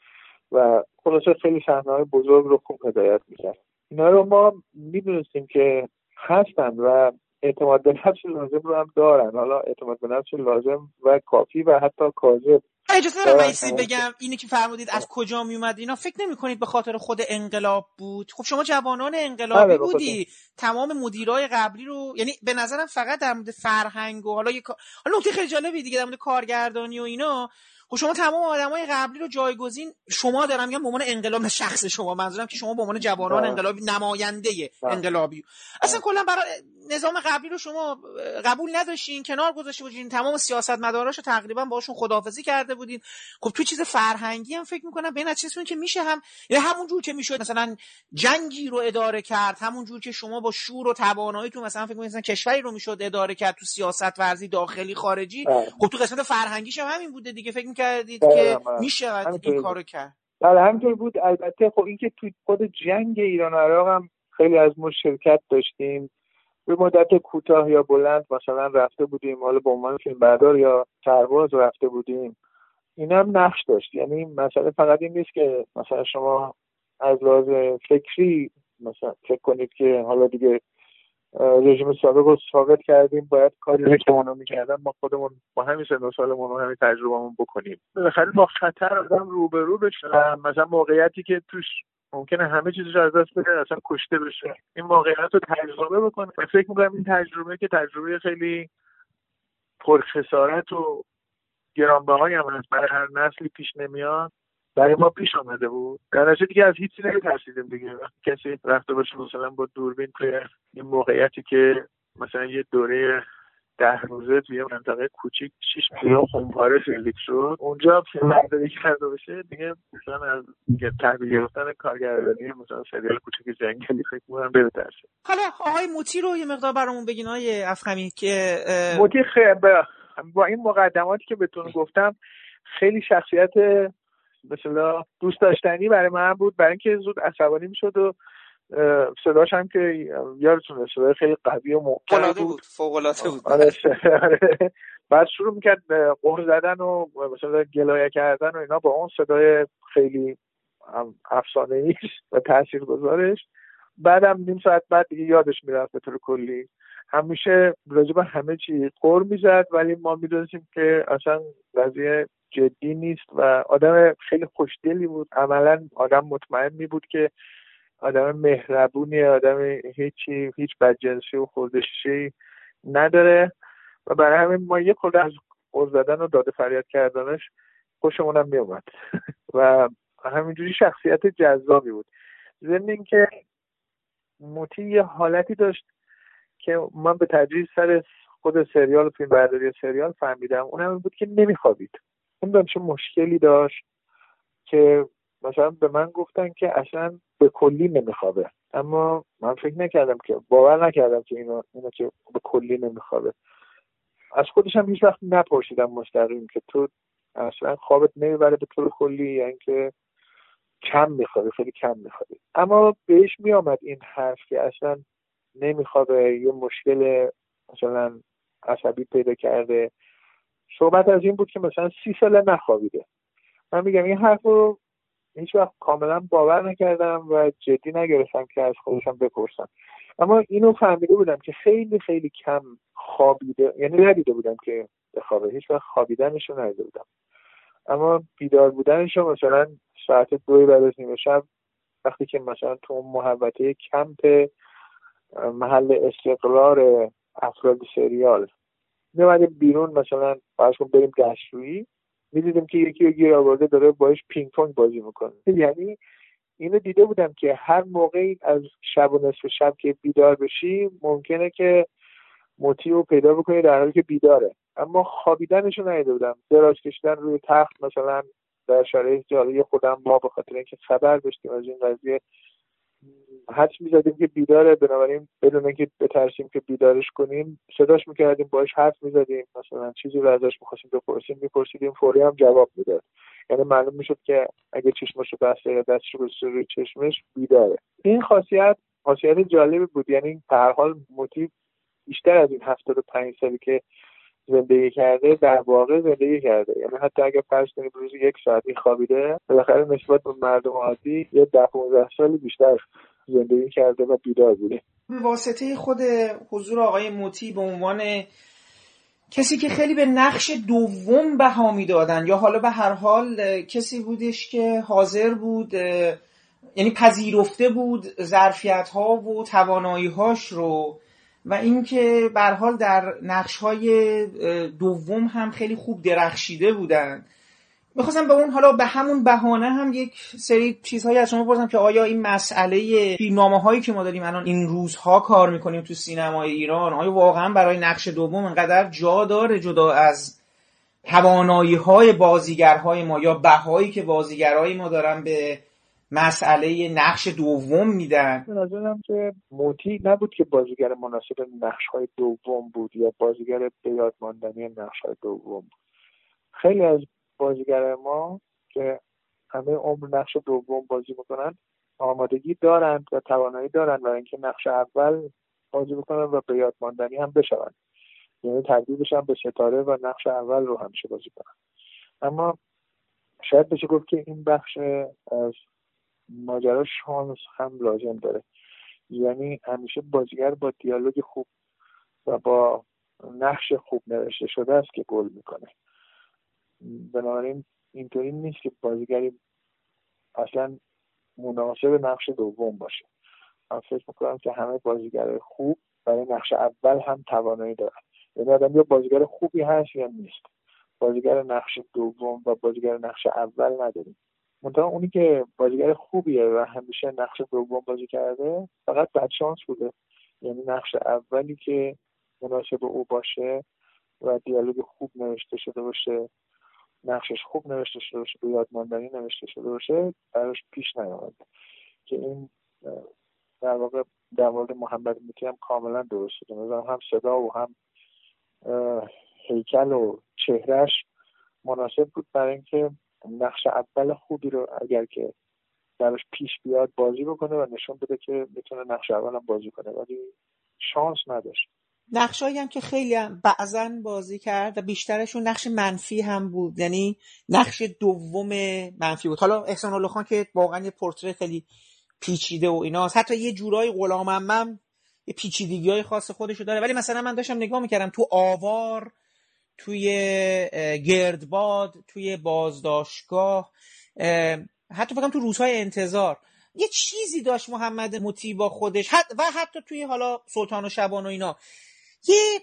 و خلاصه خیلی صحنه های بزرگ رو خوب هدایت می‌کرد. اینا رو ما می‌دونستیم که هستن و اعتماد به نفس لازم رو هم دارن. حالا اعتماد به نفس لازم و کافی و حتی کاذب. اجازه دارم بگم اینی که فرمودید از کجا می اومد اینا فکر نمی کنید به خاطر خود انقلاب بود؟ خب شما جوانان انقلابی بله، بودی. تمام مدیرای قبلی رو یعنی به نظرم فقط در مورد فرهنگ و حالا یک حالا نکته خیلی جالبی دیگه در مورد کارگردانی و اینا. خب شما تمام آدمای قبلی رو جایگزین شما دارم میگم به عنوان انقلاب شخص شما منظورم که شما به عنوان جوانان بله. انقلابی نماینده بله. انقلابی اصلا کلا برای نظام قبلی رو شما قبول نداشتین کنار گذاشته بودین تمام سیاست مداراش رو تقریبا باشون خداحافظی کرده بودین. خب تو چیز فرهنگی هم فکر می‌کنم به چیزتون که میشه هم یعنی همون جور که می‌شد مثلا جنگی رو اداره کرد همون جور که شما با شور و تواناییتون مثلا فکر مثلا کشوری رو می‌شد اداره کرد تو سیاست ورزی داخلی خارجی. بله. خب تو قسمت فرهنگیش هم همین بوده دیگه فکر می‌کردید بله، که بله. میشه این کارو کرد. بله همینطور بود. البته خب اینکه تو خود جنگ ایران و عراق هم خیلی از ما شرکت داشتیم. به مدت کوتاه یا بلند مثلا رفته بودیم حالا به عنوان فیلم بردار یا سرباز رفته بودیم این هم نقش داشت. یعنی مسئله فقط این نیست که مثلا شما از لحاظ فکری مثلا فکر کنید که حالا دیگه رژیم سابق رو ثابت کردیم باید کاری رو که اونا می‌کردن ما خودمون با همین سن و سالمون و همین تجربهمون بکنیم. بالاخره با خطر آدم روبرو بشه مثلا موقعیتی که توش ممکنه همه چیزش از دست بده اصلا کشته بشه. این واقعیت رو تجربه بکنه. فکر می‌کنم این تجربه که تجربه خیلی پرخسارت و گرانبهایی هم هست. برای هر نسلی پیش نمیاد. برای ما پیش آمده بود. در دیگه از هیچی نمیترسیدیم دیگه. کسی رفته باشه مثلا با دوربین توی این موقعیتی که مثلا یه دوره ده روزه توی منطقه کوچیک شیش میلیون خونپاره سیلیک شد. اونجا فیلم برداری کرده باشه دیگه مثلا از تحویل گرفتن کارگردانی مثلا سریال کوچیک جنگلی فکر می‌کنم بره ترسه حالا آقای موتی رو یه مقدار برامون بگین های افخمی که موتی خیلی با این مقدماتی که بهتون گفتم خیلی شخصیت مثلا دوست داشتنی برای من بود برای اینکه زود عصبانی می‌شد و صداش هم که یادتونه صدای خیلی قوی و محکم بود. فوق بود. آره, آره. بعد شروع می‌کرد قهر زدن و مثلا گلایه کردن و اینا با اون صدای خیلی افسانه ایش و تاثیر گذارش بعدم نیم ساعت بعد دیگه یادش می‌رفت به طور کلی. همیشه راجب همه چی قور می‌زد ولی ما می‌دونستیم که اصلا قضیه جدی نیست و آدم خیلی خوشدلی بود. عملا آدم مطمئن می بود که آدم مهربونی آدم هیچی هیچ بدجنسی و خوردشی نداره. و برای همین ما یه خورده از قرض زدن و داده فریاد کردنش خوشمونم میومد و همینجوری شخصیت جذابی بود. ضمن اینکه موتی یه حالتی داشت که من به تدریج سر خود سریال و فیلم برداری سریال فهمیدم. اون هم بود که نمیخوابید. اون چه مشکلی داشت که مثلا به من گفتن که اصلا به کلی نمیخوابه. اما من فکر نکردم که باور نکردم که اینو, اینو که به کلی نمیخوابه. از خودش هم هیچ وقت نپرسیدم مستقیم که تو اصلا خوابت نمی‌بره به طور کلی یا اینکه کم میخوابی خیلی کم میخوابی. اما بهش میآمد این حرف که اصلا نمیخوابه یه مشکل مثلا عصبی پیدا کرده. صحبت از این بود که مثلا سی ساله نخوابیده. من میگم این حرف رو هیچ وقت کاملا باور نکردم و جدی نگرفتم که از خودشم بپرسم. اما اینو فهمیده بودم که خیلی خیلی کم خوابیده یعنی ندیده بودم که بخوابه. هیچ وقت خوابیدنش رو ندیده بودم. اما بیدار بودنش رو مثلا ساعت دوی بعد از نیمه شب وقتی که مثلا تو محوطه کمپ محل استقرار افراد سریال میمدیم بیرون مثلا فرض کن بریم دستشویی. می‌دیدیم که یکی رو گیر آورده داره باش پینگ پونگ بازی می‌کنه. یعنی اینو دیده بودم که هر موقعی از شب و نصف شب که بیدار بشی ممکنه که موتی رو پیدا بکنی در حالی که بیداره. اما خوابیدنش رو ندیده بودم. دراز کشیدن روی تخت مثلا در شرایط جالب خودم ما به خاطر اینکه خبر داشتیم از این قضیه حدس می‌زدیم که بیداره بنابراین بدون اینکه بترسیم که بیدارش کنیم صداش می‌کردیم باش حرف می‌زدیم مثلا چیزی رو ازش می‌خواستیم بپرسیم میپرسیدیم فوری هم جواب می‌داد. یعنی معلوم می‌شد که اگه چشمش رو بسته یا دستش رو روی چشمش بیداره. این خاصیت خاصیت جالبی بود. یعنی هر حال موتیو بیشتر از این هفتاد و پنج سالی که زندگی کرده در واقع زندگی کرده. یعنی حتی اگر فرض کنیم روزی یک ساعتی خوابیده بالاخره نسبت به مردم عادی یه ده 15 سالی بیشتر زندگی کرده و بیدار بوده. واسطه خود حضور آقای موتی به عنوان کسی که خیلی به نقش دوم بها می‌دادن یا حالا به هر حال کسی بودش که حاضر بود یعنی پذیرفته بود ظرفیت ها و توانایی هاش رو و اینکه به حال در نقش های دوم هم خیلی خوب درخشیده بودن. می‌خواستم به اون حالا به همون بهانه هم یک سری چیزهایی از شما بپرسم که آیا این مسئله فیلمنامه هایی که ما داریم الان این روزها کار می‌کنیم تو سینمای ایران آیا واقعا برای نقش دوم انقدر جا داره جدا از توانایی های بازیگرهای ما یا بهایی که بازیگرهای ما دارن به مسئله نقش دوم میدن. به نظرم که موتی نبود که بازیگر مناسب نقش های دوم بود یا بازیگر به یاد ماندنی نقش های دوم خیلی از بازیگر ما که همه عمر نقش دوم بازی می‌کنن آمادگی دارند و توانایی دارند و اینکه نقش اول بازی بکنن و به یاد ماندنی هم بشون یعنی تبدیل بشن به ستاره و نقش اول رو همیشه بازی کنن. اما شاید بشه گفت که این بخش از ماجرا شانس هم لازم داره. یعنی همیشه بازیگر با دیالوگ خوب و با نقش خوب نوشته شده است که گل می‌کنه. بنابراین اینطوری نیست که بازیگری اصلا مناسب نقش دوم باشه. من فکر می‌کنم که همه بازیگر خوب برای نقش اول هم توانایی دارن. یعنی آدم یا بازیگر خوبی هست یا نیست. بازیگر نقش دوم و بازیگر نقش اول نداریم. منتها اونی که بازیگر خوبیه و همیشه نقش دوم بازی کرده فقط شانس بوده. یعنی نقش اولی که مناسب او باشه و دیالوگ خوب نوشته شده باشه نقشش خوب نوشته شده باشه به یادماندنی نوشته شده باشه براش پیش نیامد. که این در واقع در مورد محمد موتی هم کاملا درست شده. هم صدا و هم هیکل و چهرش مناسب بود برای اینکه نقش اول خوبی رو اگر که درش پیش بیاد بازی بکنه و نشون بده که می‌تونه نقش اول هم بازی کنه. ولی شانس نداشت. نقشایی هم که خیلی هم بعضا بازی کرد و بیشترشون نقش منفی هم بود. یعنی نقش دوم منفی بود. حالا احسان الله خان که واقعا یه پورتره خیلی پیچیده و ایناست. حتی یه جورای غلام یه پیچیدگی های خاص خودشو داره. ولی مثلا من داشتم نگاه می‌کردم تو آوار توی گردباد توی بازداشتگاه حتی فکرم تو روزهای انتظار. یه چیزی داشت محمد مطیع با خودش. و حتی توی حالا سلطان و شبان و اینا. یه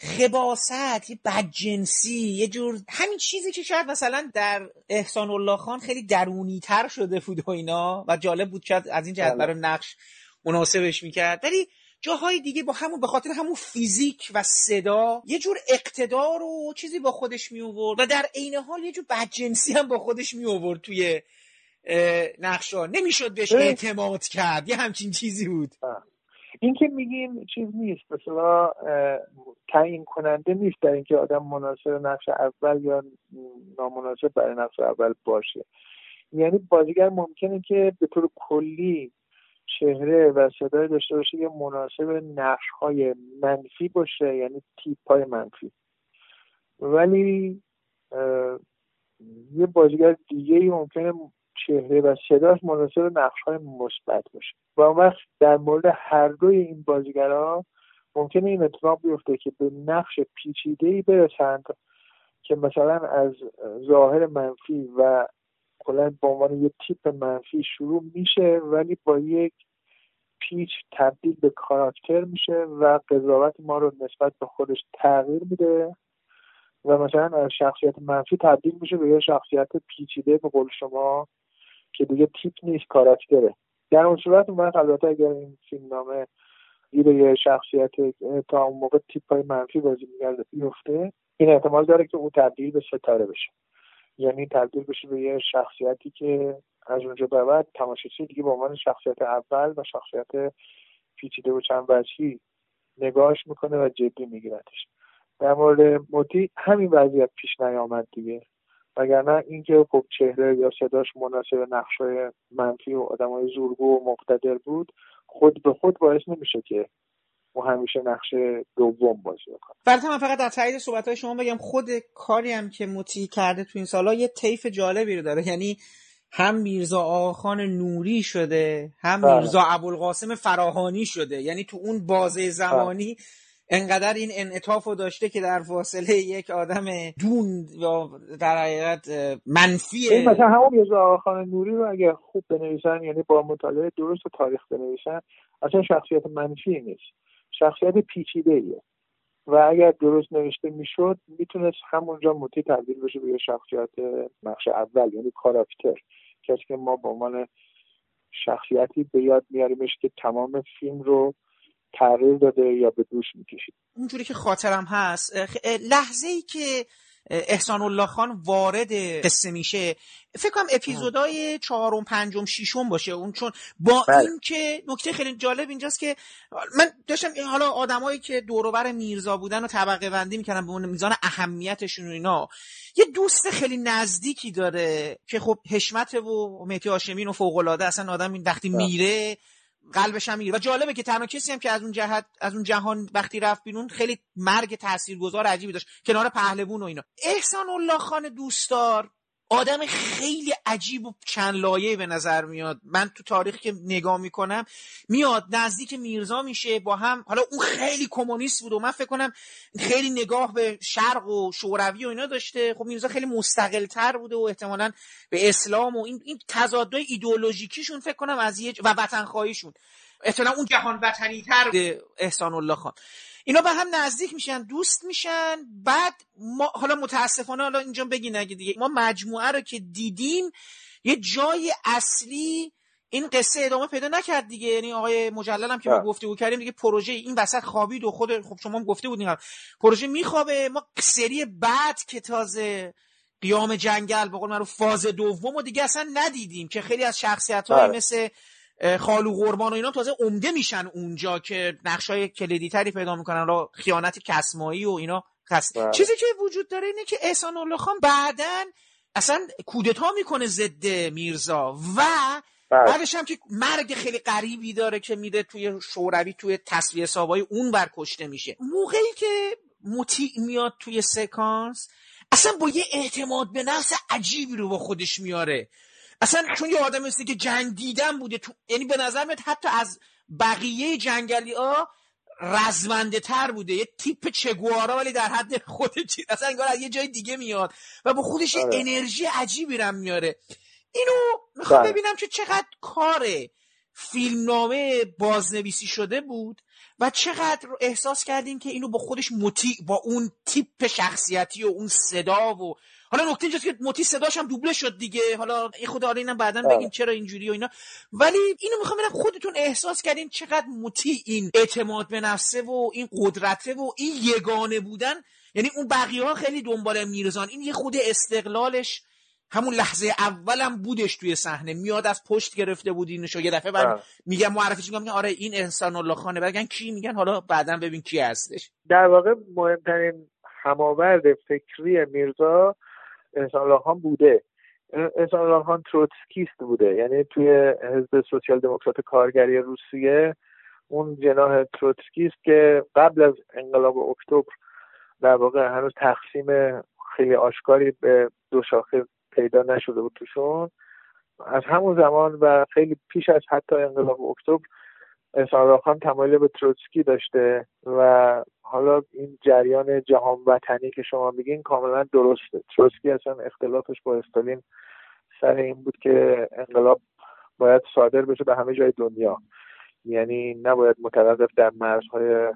خباست یه بدجنسی یه جور همین چیزی که شاید مثلا در احسان الله خان خیلی درونی تر شده بود و اینا و جالب بود شاید از این جهت بله. برای نقش مناسبش می‌کرد. ولی جاهای دیگه با همون به خاطر همون فیزیک و صدا یه جور اقتدار و چیزی با خودش می آورد و در عین حال یه جور بدجنسی هم با خودش می آورد توی نقشا نمی‌شد بهش اعتماد کرد. یه همچین چیزی بود. این که میگیم چیز نیست. مثلا تعیین کننده نیست در اینکه آدم مناسب نقش اول یا نامناسب برای نقش اول باشه. یعنی بازیگر ممکنه که به طور کلی چهره و صدای داشته باشه یه مناسب نقش های منفی باشه یعنی تیپ های منفی. ولی یه بازیگر دیگه ای ممکنه چهره و صداش مناسب نقش های مثبت باشه. و اون وقت در مورد هر دوی این بازیگرا ممکنه این اتفاق بیفته که به نقش پیچیده ای برسند که مثلا از ظاهر منفی و کلا به عنوان یه تیپ منفی شروع میشه ولی با یک پیچ تبدیل به کاراکتر میشه و قضاوت ما رو نسبت به خودش تغییر میده و مثلا از شخصیت منفی تبدیل میشه به یه شخصیت پیچیده به قول شما که دیگه تیپ نیست کاراکتره. در اون صورت اون البته اگر این فیلم نامه یه شخصیت تا اون موقع تیپ های منفی بازی میگرده بیفته این احتمال داره که او تبدیل به ستاره بشه. یعنی تبدیل بشه به یه شخصیتی که از اونجا به بعد تماشاچی دیگه به عنوان شخصیت اول و شخصیت پیچیده و چند وجهی نگاهش می‌کنه و جدی میگیرتش. در مورد موتی همین وضعیت پیش نیامد دیگه. وگرنه اینکه خب چهره یا صداش مناسب نقشای منفی و آدمای زورگو و مقتدر بود خود به خود باعث نمیشه که و همیشه نقش دوم بازی بکنه برای من فقط در تایید صحبت های شما بگم خود کاری هم که موتی کرده تو این سالا یه طیف جالبی رو داره. یعنی هم میرزا آقاخان نوری شده هم بله. میرزا ابوالقاسم فراهانی شده. یعنی تو اون بازه زمانی انقدر این انعطاف رو داشته که در فاصله یک آدم دون یا در حقیقت منفی مثلا همون میرزا آقاخان نوری رو اگر خوب بنویسن یعنی با مطالعه درست و تاریخ بنویسن اصلا شخصیت منفی نیست. شخصیت پیچیده ایه و اگر درست نوشته می‌شد می‌تونست همونجا موتی تبدیل بشه به شخصیت نقش اول یعنی کاراکتر. کسی که ما به عنوان شخصیتی به یاد میاریمش که تمام فیلم رو تغییر داده یا به دوش می‌کشید. اونجوری که خاطرم هست لحظه ای که احسان الله خان وارد قصه میشه فکر کنم اپیزودای چهارم پنجم ششم باشه اون چون با بله. این که نکته خیلی جالب اینجاست که من داشتم حالا آدمایی که دوروبر میرزا بودن و طبقه بندی می‌کنن به میزان اهمیتشون و اینا یه دوست خیلی نزدیکی داره که خب حشمت و مهدی هاشمین و فوق العاده اصلا آدم این وقتی بله. میره قلبش هم میره و جالبه که تنها کسی هم که از اون جهت از اون جهان وقتی رفت بیرون خیلی مرگ تاثیرگذار عجیبی داشت. کنار پهلوون و اینا. احسان الله خان دوستدار آدم خیلی عجیب و چند لایه به نظر میاد. من تو تاریخ که نگاه می‌کنم میاد نزدیک میرزا میشه با هم. حالا اون خیلی کمونیست بود و من فکر کنم خیلی نگاه به شرق و شوروی و اینا داشته. خب میرزا خیلی مستقل تر بوده و احتمالا به اسلام و این این تضادهای ایدئولوژیکیشون فکر کنم از یه و وطن خواهیشون احتمالا اون جهان وطنی تر احسان الله خان. اینا به هم نزدیک میشن دوست میشن بعد ما حالا متاسفانه حالا اینجا بگین اگه دیگه. ما مجموعه رو که دیدیم یه جای اصلی این قصه ادامه پیدا نکرد دیگه. یعنی آقای مجلل هم که ما گفته بود کردیم دیگه پروژه این وسط خوابید و خود خب شما هم گفته بودین پروژه میخوابه ما سری بعد که تازه قیام جنگل به قول من رو فاز دوم و دیگه اصلا ندیدیم که خیلی از شخصیت های بله. مثل خالو قربان و اینا تازه عمده میشن اونجا که نقشای کلیدی تری پیدا می‌کنن را خیانت کسمایی و اینا خست بله. چیزی که وجود داره اینه که احسان الله خان بعدا اصلا کودتا می‌کنه ضد میرزا و بله. بعدش هم که مرگ خیلی غریبی داره که میده توی شوروی توی تصویه حسابای اون بر کشته میشه موقعی که مطیع میاد توی سکانس اصلا با یه اعتماد به نفس عجیبی رو با خودش میاره اصلا چون یه آدم مثل که جنگ دیدن بوده تو... یعنی به نظر میاد حتی از بقیه جنگلی ها رزمنده تر بوده یه تیپ چگوارا ولی در حد خودش اصلا انگار از یه جای دیگه میاد و با خودش آره. انرژی عجیبی رم میاره اینو می‌خوام بله. ببینم که چقدر کار فیلمنامه بازنویسی شده بود و چقدر احساس کردین که اینو با خودش مطیع با اون تیپ شخصیتی و اون صدا و حالا نکته اینجاست که موتی صداش هم دوبله شد دیگه. حالا این خود آره اینم بعدا بله. بگین چرا اینجوری و اینا. ولی اینو می‌خوام ببینم خودتون احساس کردین چقدر موتی این اعتماد به نفسه و این قدرته و این یگانه بودن. یعنی اون بقیه ها خیلی دنبال میرزان. این یه خود استقلالش همون لحظه اولم بودش توی صحنه. میاد از پشت گرفته بود اینشو یه دفعه بعد بله. میگم معرفیش میگم آره این انسان الله خانه. بگن کی؟ میگن حالا بعدا ببین کی هستش. در واقع مهمترین هماورد فکری میرزا احسان خان بوده. احسان خان تروتسکیست بوده. یعنی توی حزب سوسیال دموکرات کارگری روسیه اون جناح تروتسکیست که قبل از انقلاب اکتبر در واقع هنوز تقسیم خیلی آشکاری به دو شاخه پیدا نشده بود توشون از همون زمان و خیلی پیش از حتی انقلاب اکتبر انسان خان تمایل به تروتسکی داشته و حالا این جریان جهان وطنی که شما میگین کاملا درسته. تروتسکی اصلا اختلافش با استالین سر این بود که انقلاب باید صادر بشه به همه جای دنیا. یعنی نباید متوقف در مرزهای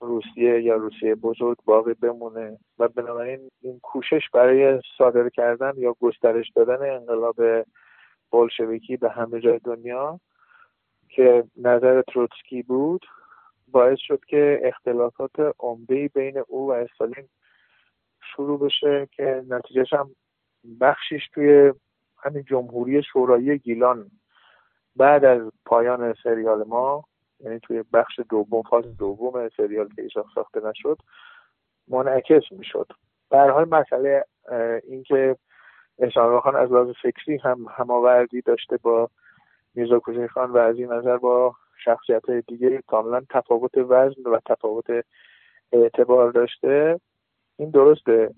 روسیه یا روسیه بزرگ باقی بمونه و بنابراین این کوشش برای صادر کردن یا گسترش دادن انقلاب بولشویکی به همه جای دنیا که نظر تروتسکی بود باعث شد که اختلافات عمده بین او و استالین شروع بشه که نتیجهش هم بخشیش توی همین جمهوری شورایی گیلان بعد از پایان سریال ما یعنی توی بخش دوم فاز دوم سریال که ایشاخ ساخته نشد منعکس می‌شد. برهای مسئله اینکه احسان خان از لحاظ فکری هم هماوردی داشته با میرزا کوچک خان و از این نظر با شخصیت های دیگه کاملا تفاوت وزن و تفاوت اعتبار داشته. این درسته.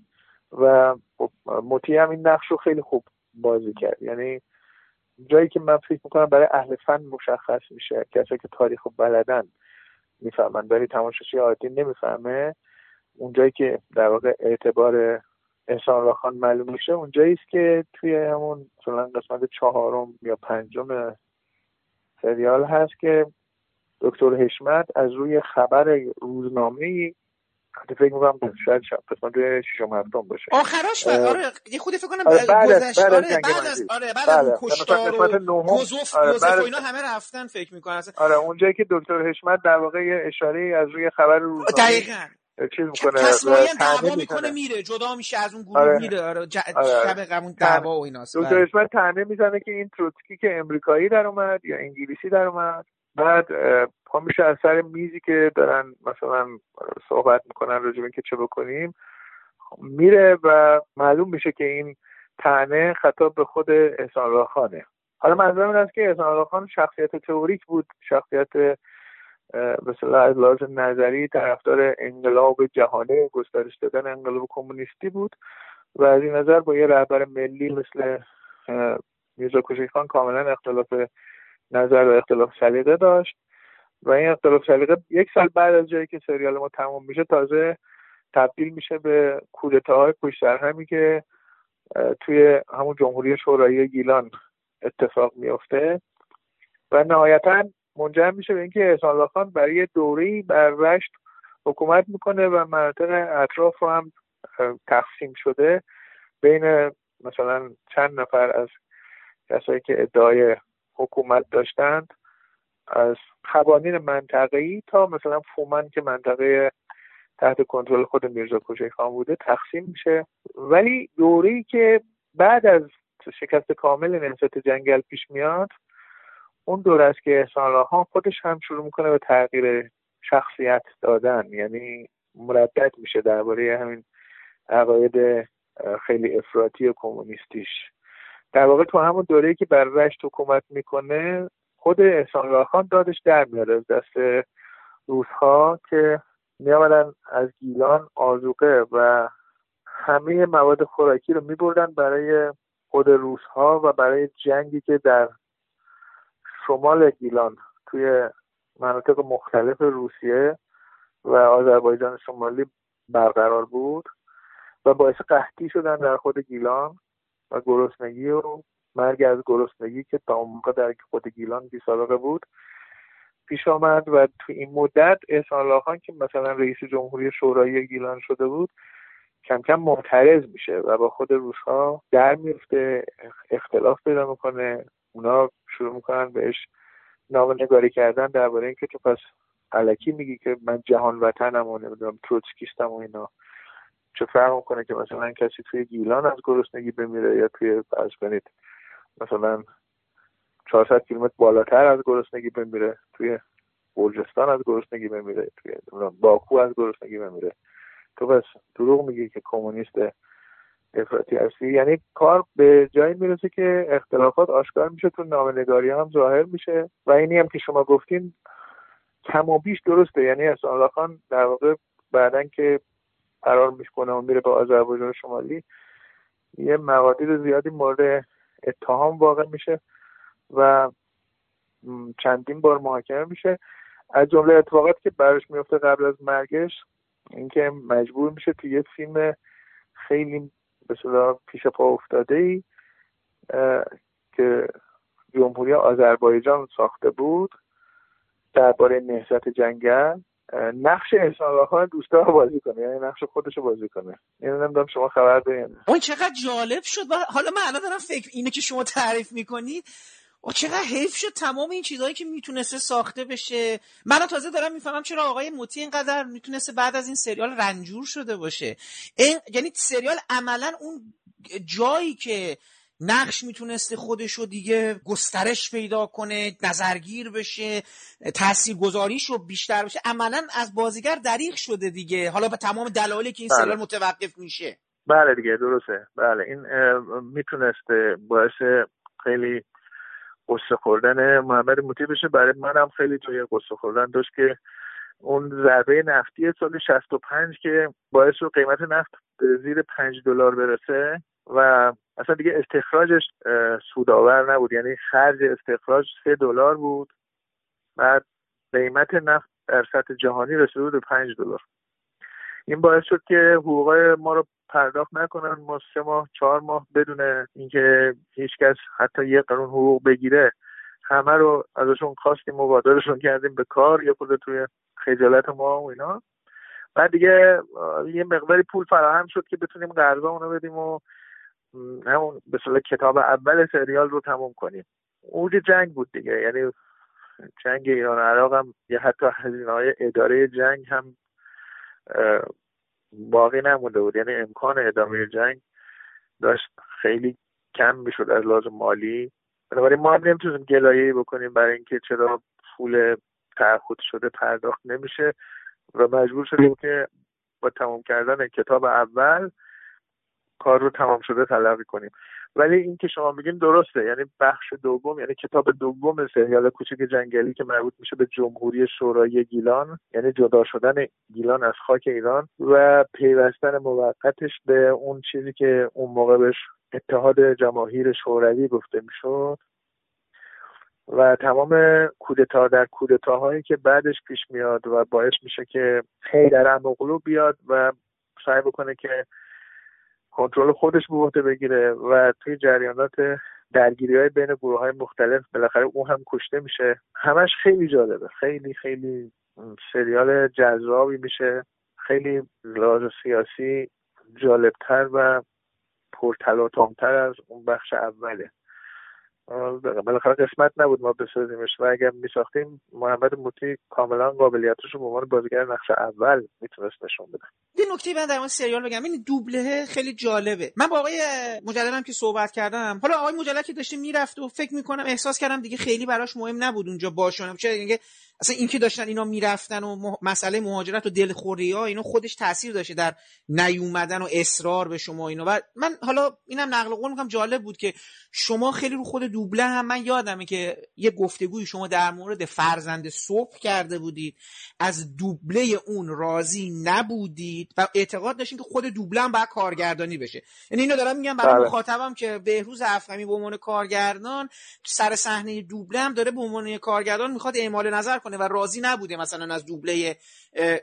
و خب موتی هم این نقش رو خیلی خوب بازی کرد. یعنی جایی که من فکر می‌کنم برای اهل فن مشخص میشه. کسی که تاریخ رو بلدن می‌فهمن. برای تماشاچی عادی نمی‌فهمه. اونجایی که در واقع اعتبار احسان خان معلوم میشه اونجایی است که توی همون مثلا قسمت چهارم یا پنجم سریال هست که دکتر حشمت از روی خبر روزنامه فکر می‌کنم شاید قسمت ششم هفتم باشه آخراش آره یه خودی فکر کنم آره بعد بعد آره از بعد از آره بعد بله. از اون مثلا کشتار و. گزوف آره، و از- اینا همه رفتن فکر می‌کنن آره اونجایی که دکتر حشمت در واقع یه اشاره از روی خبر روزنامه دقیقا چیز می‌کنه دعوا. می‌کنه میره جدا میشه از اون گروه آره. میره آره. آره. شب قبل دعوا و ایناست دکتر بله. حشمت طعنه می‌زنه که این تروتسکی که امریکایی در اومد یا انگلیسی در اومد بعد پا میشه از سر میزی که دارن مثلا صحبت می‌کنن راجع به اینکه چه بکنیم میره و معلوم میشه که این طعنه خطاب به خود احسان خانه حالا منظورم این است که احسان خان شخصیت تئوریک بود شخصیت اصطلاح از لحاظ نظری طرفدار انقلاب جهانی گسترش دادن انقلاب کمونیستی بود و از این نظر با یه رهبر ملی مثل میرزا کوچک خان کاملا اختلاف نظر و اختلاف سلیقه داشت و این اختلاف سلیقه یک سال بعد از جایی که سریال ما تموم میشه تازه تبدیل میشه به کودتاهای پشت سرهمی که توی همون جمهوری شورایی گیلان اتفاق میفته و نهایتا منجر میشه به اینکه احسان خان برای دوره‌ای بر رشت حکومت می‌کنه و مناطق اطراف رو هم تقسیم شده. بین مثلا چند نفر از کسایی که ادعای حکومت داشتند از قوانین منطقه‌ای تا مثلا فومن که منطقه تحت کنترل خود میرزا کوچک بوده تقسیم میشه. ولی دوره‌ای که بعد از شکست کامل نهضت جنگل پیش میاد اون دوره است که احسان الله خان خودش هم شروع می‌کنه به تغییر شخصیت دادن. یعنی مردد میشه درباره همین عقاید خیلی افراطی و کمونیستیش. در واقع تو همون دوره‌ای که بر رشت حکومت می‌کنه خود احسان خان دادش در میاد از دست روزها که میآمدن از گیلان آزوقه و همه مواد خوراکی رو میبردن برای خود روزها و برای جنگی که در شمال گیلان توی مناطق مختلف روسیه و آذربایجان شمالی برقرار بود و باعث قحطی شدن در خود گیلان و گرسنگی و مرگ از گرسنگی که تا اون موقع در خود گیلان بی سابقه بود پیش آمد و تو این مدت احسان خان که مثلا رئیس جمهوری شورایی گیلان شده بود کم کم معترض میشه و با خود روسها در میفته اختلاف پیدا می‌کنه اونا شروع می‌کنن بهش نامه نگاری کردن درباره اینکه تو پس علکی میگی که من جهان وطنم و نمی‌دونم تروتسکیستم و اینا. چه فرق می‌کنه که مثلا کسی توی گیلان از گرسنگی بمیره یا توی فرض کنید مثلا 400 کیلومتر بالاتر از گرسنگی بمیره توی گرجستان از گرسنگی بمیره توی باکو از گرسنگی بمیره. تو بس دروغ میگی که کمونیست افراطی هستی یعنی کار به جایی می‌رسه که اختلافات آشکار میشه تو نامنگاری هم ظاهر میشه. و اینی هم که شما گفتین کم و بیش درسته. یعنی احسان خان در واقع بعدا که قرار می‌کنه و میره به آذربایجان شمالی یه مقادیر زیادی مورد اتهام واقع میشه و چندین بار محاکمه میشه. از جمله اتفاقاتی که براش میفته قبل از مرگش اینکه مجبور میشه تو یه فیلم خیلی به پیش پا افتاده ای که جمهوری آذربایجان ساخته بود درباره نهضت جنگل. نقش احسان خان دوستا بازی کنه یعنی نقش خودش بازی کنه. اینو نمی‌دونم شما خبر دارین. اون چقدر جالب شد. حالا من الان دارم فکر اینو که شما تعریف می‌کنید. و چقدر حیف شد تمام این چیزهایی که می‌تونسته ساخته بشه. من تازه دارم می‌فهمم چرا آقای موتی اینقدر می‌تونسته بعد از این سریال رنجور شده باشه. این یعنی سریال عملا اون جایی که نقش می‌تونسته خودش رو دیگه گسترش پیدا کنه نظرگیر بشه تاثیرگذاریش رو بیشتر بشه عملا از بازیگر دریغ شده دیگه. حالا به تمام دلایلی که این بله. سریال متوقف میشه. بله دیگه درسته. بله این می‌تونسته باعث خیلی قصه خوردن محمد موتی بشه. برای منم خیلی توی قصه خوردن داشت که اون ضربه نفتی سال 65 که باعث شد قیمت نفت زیر 5 دلار برسه و اصلا دیگه استخراجش سودآور نبود. یعنی خرج استخراج 3 دلار بود بعد قیمت نفت در سطح جهانی رسیده بود به 5 دلار. این باعث شد که حقوق ما رو پرداخت نکنن. ما سه ماه چهار ماه بدون اینکه هیچکس حتی یه قانون حقوق بگیره همه رو ازشون خواستیم مبادرشون کردیم به کار یه خود توی خجالت ما و اینا. بعد دیگه یه مقداری پول فراهم شد که بتونیم قرضا اونو بدیم و همون به کتاب اول سریال رو تموم کنیم. اوج جنگ بود دیگه. یعنی جنگ ایران عراق هم یه حتی هزینه های اداره جنگ هم باقی نمونده بود. یعنی امکان ادامه جنگ داشت خیلی کم می‌شد از لحاظ مالی. بنابراین ما هم نمی‌تونیم گلایه بکنیم برای اینکه چرا پول تعهد شده پرداخت نمیشه و مجبور شدیم که با تمام کردن کتاب اول کار رو تمام شده تلقی کنیم. ولی این که شما میگین درسته. یعنی بخش دوم یعنی کتاب دوم سریال کوچک جنگلی که مربوط میشه به جمهوری شورایی گیلان یعنی جدا شدن گیلان از خاک ایران و پیوستن موقتش به اون چیزی که اون موقع بهش اتحاد جماهیر شوروی گفته می‌شد و تمام کودتا در کودتاهایی که بعدش پیش میاد و باعث میشه که حیدر اموغلو بیاد و سعی بکنه که کنترل خودش به عهده بگیره و توی جریانات درگیری های بین گروه های مختلف بالاخره او هم کشته میشه. همش خیلی جالبه. خیلی خیلی سریال جذابی میشه. خیلی لحاظ سیاسی جالبتر و پرتلاطمتر از اون بخش اوله. بالاخره قسمت نبود ما بسازیمش و اگر میساختیم محمد موتی کاملا قابلیتش رو به عنوان بازیگر نقش اول می‌تونست نشون بده. یه نکته من در مورد سریال بگم. این دوبله خیلی جالبه. من با آقای مجللم که صحبت کردم حالا آقای مجلل که داشته می‌رفت و فکر می‌کنم احساس کردم دیگه خیلی براش مهم نبود اونجا باشونم چه دیگه اصلا این که داشتن اینا می‌رفتن و مسئله مهاجرت و دلخوری ها اینو خودش تاثیر داشته در نیومدن و اصرار به شما اینو و من حالا اینم نقل قول می‌کنم جالب بود که شما خیلی رو خود دوبله هم من یادمه که یه گفتگوی شما در مورد فرزند صبح کرده بودید. از دوبله اون راضی نبودید و اعتقاد داشتین که خود دوبله هم باید کارگردانی بشه. یعنی اینو دارم میگم برای بله. مخاطبم که بهروز افخمی به عنوان کارگردان سر صحنه دوبله هم داره به عنوان کارگردان می‌خواد اعمال نظر کنه و راضی نبوده مثلا از دوبله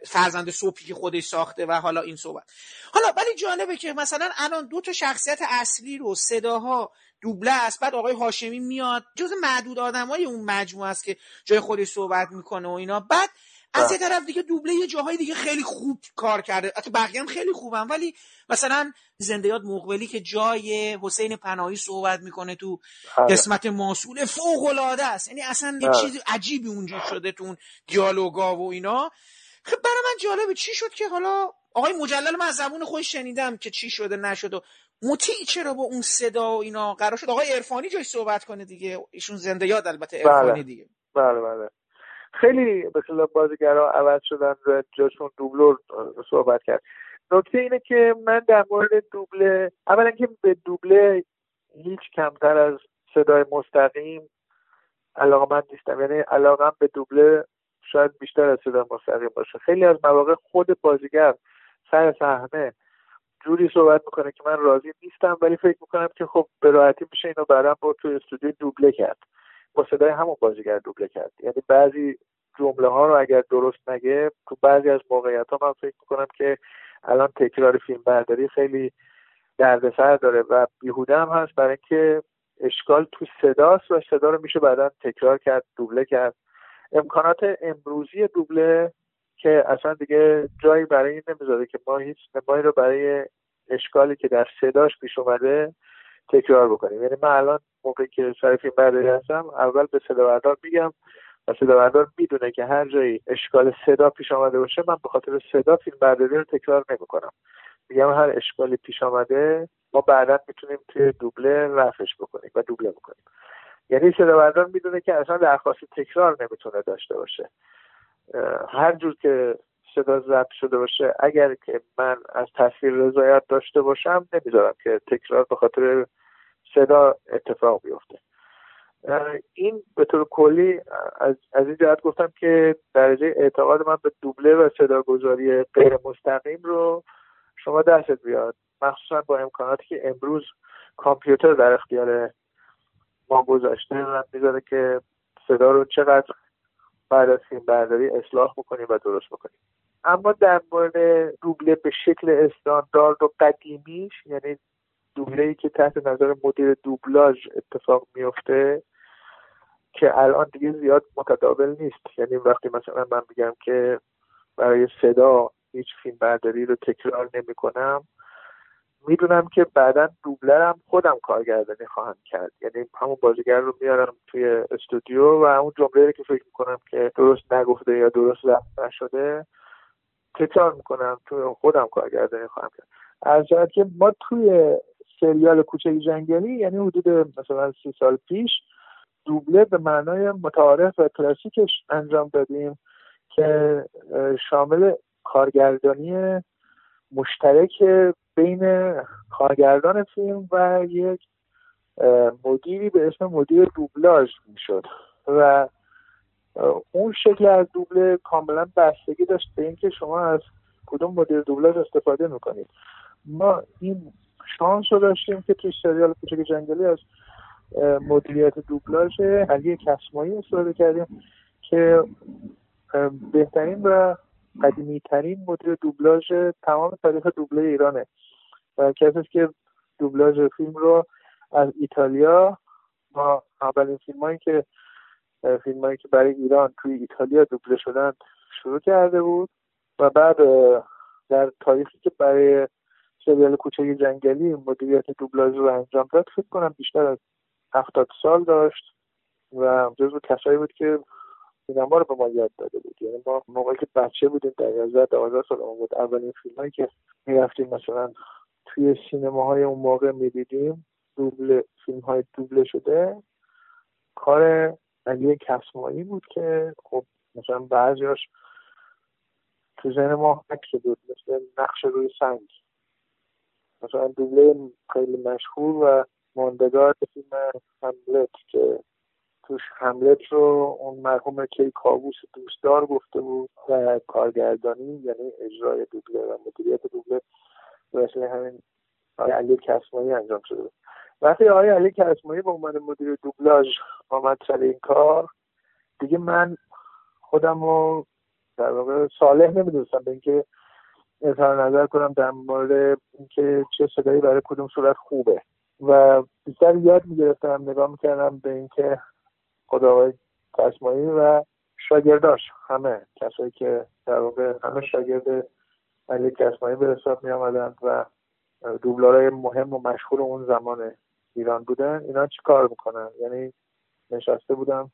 فرزند صبحی که خودش ساخته و حالا این صحبت. حالا ولی جالبه که مثلا الان دو تا شخصیت اصلی رو صداها دوبله است. بعد آقای هاشمی میاد. جز معدود آدمای اون مجموعه است که جای خودش صحبت می‌کنه و اینا. بعد از یه طرف دیگه دوبله یه جاهای دیگه خیلی خوب کار کرده. حتی بقیه هم خیلی خوبن. ولی مثلا زنده یاد مقبلی که جای حسین پناهی صحبت می‌کنه تو آره. قسمت ماسول فوق العاده است. یعنی اصلا یه آره. چیز عجیبی اونجا شده تو دیالوگا و اینا. خب برای من جالبه چی شد که حالا آقای مجلل من از زبون خودش شنیدم که چی شده نشد و مطیع چرا با اون صدا و اینا قرار شد؟ آقای عرفانی جای صحبت کنه دیگه. ایشون زنده یاد البته عرفانی بله. دیگه. بله بله. خیلی به خلاف بازیگرا عوض شدن و جاشون دوبلور صحبت کرد. نکته اینه که من در مورد دوبله اولا که به دوبله هیچ کمتر از صدای مستقیم علاقه من نیستم. یعنی علاقم به دوبله شاید بیشتر از صدای مستقیم باشه. خیلی از مواقع خود بازیگر سر صحنه جوری صحبت می‌کنه که من راضی نیستم ولی فکر می‌کنم که خب به راحتی میشه اینو بعدا با توی استودیو دوبله کرد. با صدای همون بازیگر دوبله کرد. یعنی بعضی جمله ها رو اگر درست نگه تو بعضی از موقعیت ها من فکر می‌کنم که الان تکرار فیلم برداری خیلی دردسر داره و بیهوده هم هست. برای اینکه اشکال تو صداست و صدا رو میشه بعدا تکرار کرد دوبله کرد. امکانات امروزی دوبله که اصلا دیگه جایی برای این نمی‌ذاره که ما هیچ نمایی رو برای اشکالی که در صداش پیش اومده تکرار بکنیم. یعنی من الان موقعی که سر فیلم برداری هستم اول به صدا میگم و صدا بردار می‌دونه که هر جایی اشکال صدا پیش آمده باشه من به خاطر صدا فیلم برداری رو تکرار نمی‌کنم. میگم هر اشکالی پیش آمده ما بعدا می‌تونیم توی دوبله رفعش بکنیم و دوبله بکنیم. یعنی صدا بردار می‌دونه که اصلا درخواست تکرار نمی‌تونه داشته باشه. هر جور که صدا ضبط شده باشه اگر که من از تصویر رضایت داشته باشم نمی‌ذارم که تکرار به خاطر صدا اتفاق بیفته. این به طور کلی از, از این جهت گفتم که درجه اعتقاد من به دوبله و صداگذاری غیر مستقیم رو شما دستت بیاد. مخصوصا با امکاناتی که امروز کامپیوتر در اختیار ما گذاشته و می‌ذاره که صدا رو چقدر بعد از فیلم برداری اصلاح بکنیم و درست بکنیم. اما در مورد دوبله به شکل استاندارد و قدیمیش یعنی دوبله ای که تحت نظر مدیر دوبلاژ اتفاق میفته که الان دیگه زیاد متداول نیست. یعنی وقتی مثلا من میگم که برای صدا هیچ فیلم برداری رو تکرار نمی کنم می‌دونم که بعدا دوبلرم خودم کارگردانی خواهم کرد. یعنی همون بازیگر رو میارم توی استودیو و اون جمله که فکر می‌کنم که درست نگفته یا درست ضبط نشده تکرار می‌کنم توی خودم کارگردانی خواهم کرد. از که ما توی سریال کوچه جنگلی یعنی حدود مثلا سی سال پیش دوبله به معنای متعارف و کلاسیکش انجام دادیم که شامل کارگردانی مشترک بین کارگردان فیلم و یک مدیری به اسم مدیر دوبلاژ می‌شد و اون شکل از دوبله کاملا بستگی داشت به اینکه شما از کدوم مدیر دوبلاژ استفاده می‌کنید. ما این شانس رو داشتیم که توی سریال کوچک جنگلی از مدیریت دوبلاژ علی کسمایی استفاده کردیم که بهترین و قدیمی ترین مدیر دوبلاژ تمام تاریخ دوبله ایرانه. و کسی که دوبلاژ فیلم رو از ایتالیا با اولین فیلم هایی که فیلم هایی که برای ایران توی ایتالیا دوبله شدن شروع کرده بود و بعد در تاریخی که برای سریال کوچه جنگلی مدیریت دوبلاژ رو انجام داد فکر کنم بیشتر از هفتاد سال داشت و جزو کسایی بود که سینما رو به ما یاد داده بود. یعنی ما موقعی که بچه بودیم در 11 12 سال بود اولین فیلم هایی که می‌رفتیم مثلا توی سینماهای اون موقع می‌دیدیم دوبل فیلم های دوبله شده. کار علی کسمایی بود که خب مثلا بعضیاش تو ذهن ما حک بود مثل نقش روی سنگ. مثلا دوبله خیلی مشهور و ماندگار فیلم هملت که توش هملت رو اون مرحوم کی کابوس دوستدار گفته بود و کارگردانی یعنی اجرای دوبله و مدیریت دوبله به همین آقای علی کسمایی انجام شده بود. وقتی آقای علی کسمایی به عنوان مدیر دوبلاژ آمد سر این کار دیگه من خودم رو در واقع صالح نمی‌دونستم به اینکه اظهار نظر کنم در مورد اینکه چه صدایی برای کدوم صورت خوبه. و بیشتر یاد می‌گرفتم نگاه می‌کردم به اینکه خدا آقای و شاگرداش همه کسایی که در واقع همه شاگرد علی کسمایی به حساب می آمدند و دوبلارای مهم و مشهور اون زمان ایران بودن اینا چی کار می‌کنن؟ یعنی نشسته بودم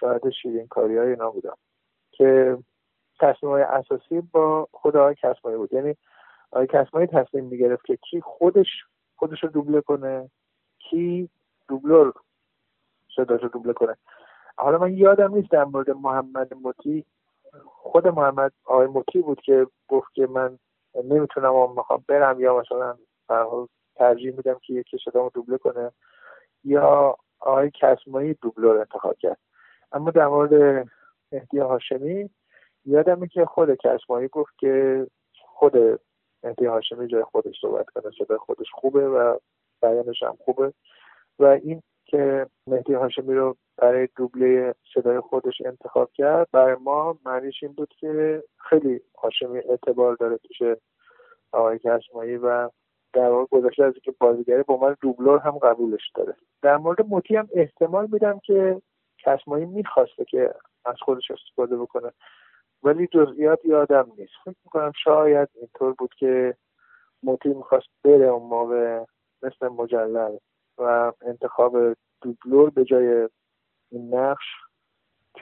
شاید شیرین کاری های اینا بودم که تصمیم های اساسی با خود آقای کسمایی بود. یعنی آقای کسمایی تصمیم می‌گرفت که کی خودش خودش رو دوبله کنه کی دوبلور صداش رو دوبله کنه. حالا من یادم نیست در مورد محمد مطی خود محمد آقای مطی بود که گفت که من نمی‌تونم و می‌خوام برم یا مثلا ترجیح میدم که یکی صدامو دوبله کنه یا آقای کسمایی دوبله رو انتخاب کرد. اما در مورد مهدی هاشمی یادمه که خود کسمایی گفت که خود مهدی هاشمی جای خودش صحبت کنه صدای خودش خوبه و بیانش هم خوبه و این که مهدی هاشمی رو برای دوبله صدای خودش انتخاب کرد. برای ما معنیش این بود که خیلی هاشمی اعتبار داره پیش آقای کشمایی و در واقع گذاشته از اینکه بازیگری با من دوبلور هم قبولش داره. در مورد موتی هم احتمال میدم که کشمایی می‌خواسته که از خودش استفاده بکنه. ولی جزئیات یادم نیست. فکر می‌کنم شاید اینطور بود که موتی می‌خواست بره اون موقع مثل مجلل. و انتخاب دوبلور به جای این نقش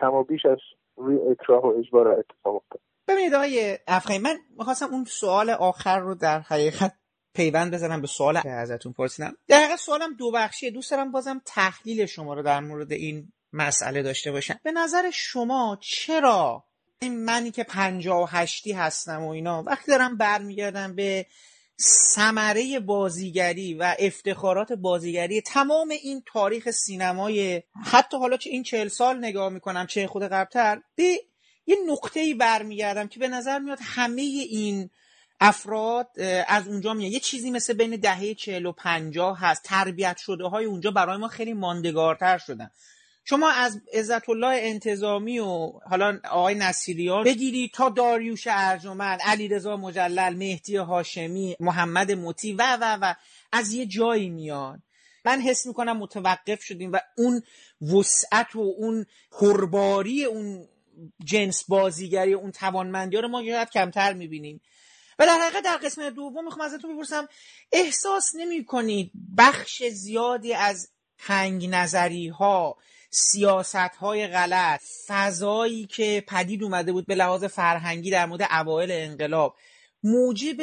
کم و بیش از روی اکراه و اجبار اتفاق افتاد. ببینید آقای افخیم من می‌خواستم اون سوال آخر رو در حقیقت پیوند بزنم به سوال که ازتون پرسیدم. در حقیقت سوالم دو بخشیه. دوست دارم بازم تحلیل شما رو در مورد این مسئله داشته باشم. به نظر شما چرا منی که پنجاه و هشتی هستم و اینا وقتی دارم برمیگردم به ثمره بازیگری و افتخارات بازیگری تمام این تاریخ سینمای حتی حالا چه این چهل سال نگاه می‌کنم چه خود قبلتر به یه نقطه ای برمیگردم که به نظر میاد همه این افراد از اونجا میاد یه چیزی مثل بین دهه چهل و پنجاه هست. تربیت شده های اونجا برای ما خیلی ماندگارتر شدن. شما از عزت الله انتظامی و حالا آقای نصیریان بگیری تا داریوش ارجمند علیرضا مجلل مهدی هاشمی محمد مطی و و و از یه جایی میاد من حس می‌کنم متوقف شدیم و اون وسعت و اون هرباری اون جنس بازیگری اون توانمندی رو ما یاد کمتر می‌بینیم. و در حقیقت در قسمت دوم می‌خوام ازتون بپرسم احساس نمی کنید بخش زیادی از هنگ نظری ها سیاست های غلط فضایی که پدید اومده بود به لحاظ فرهنگی در مورد اوایل انقلاب موجب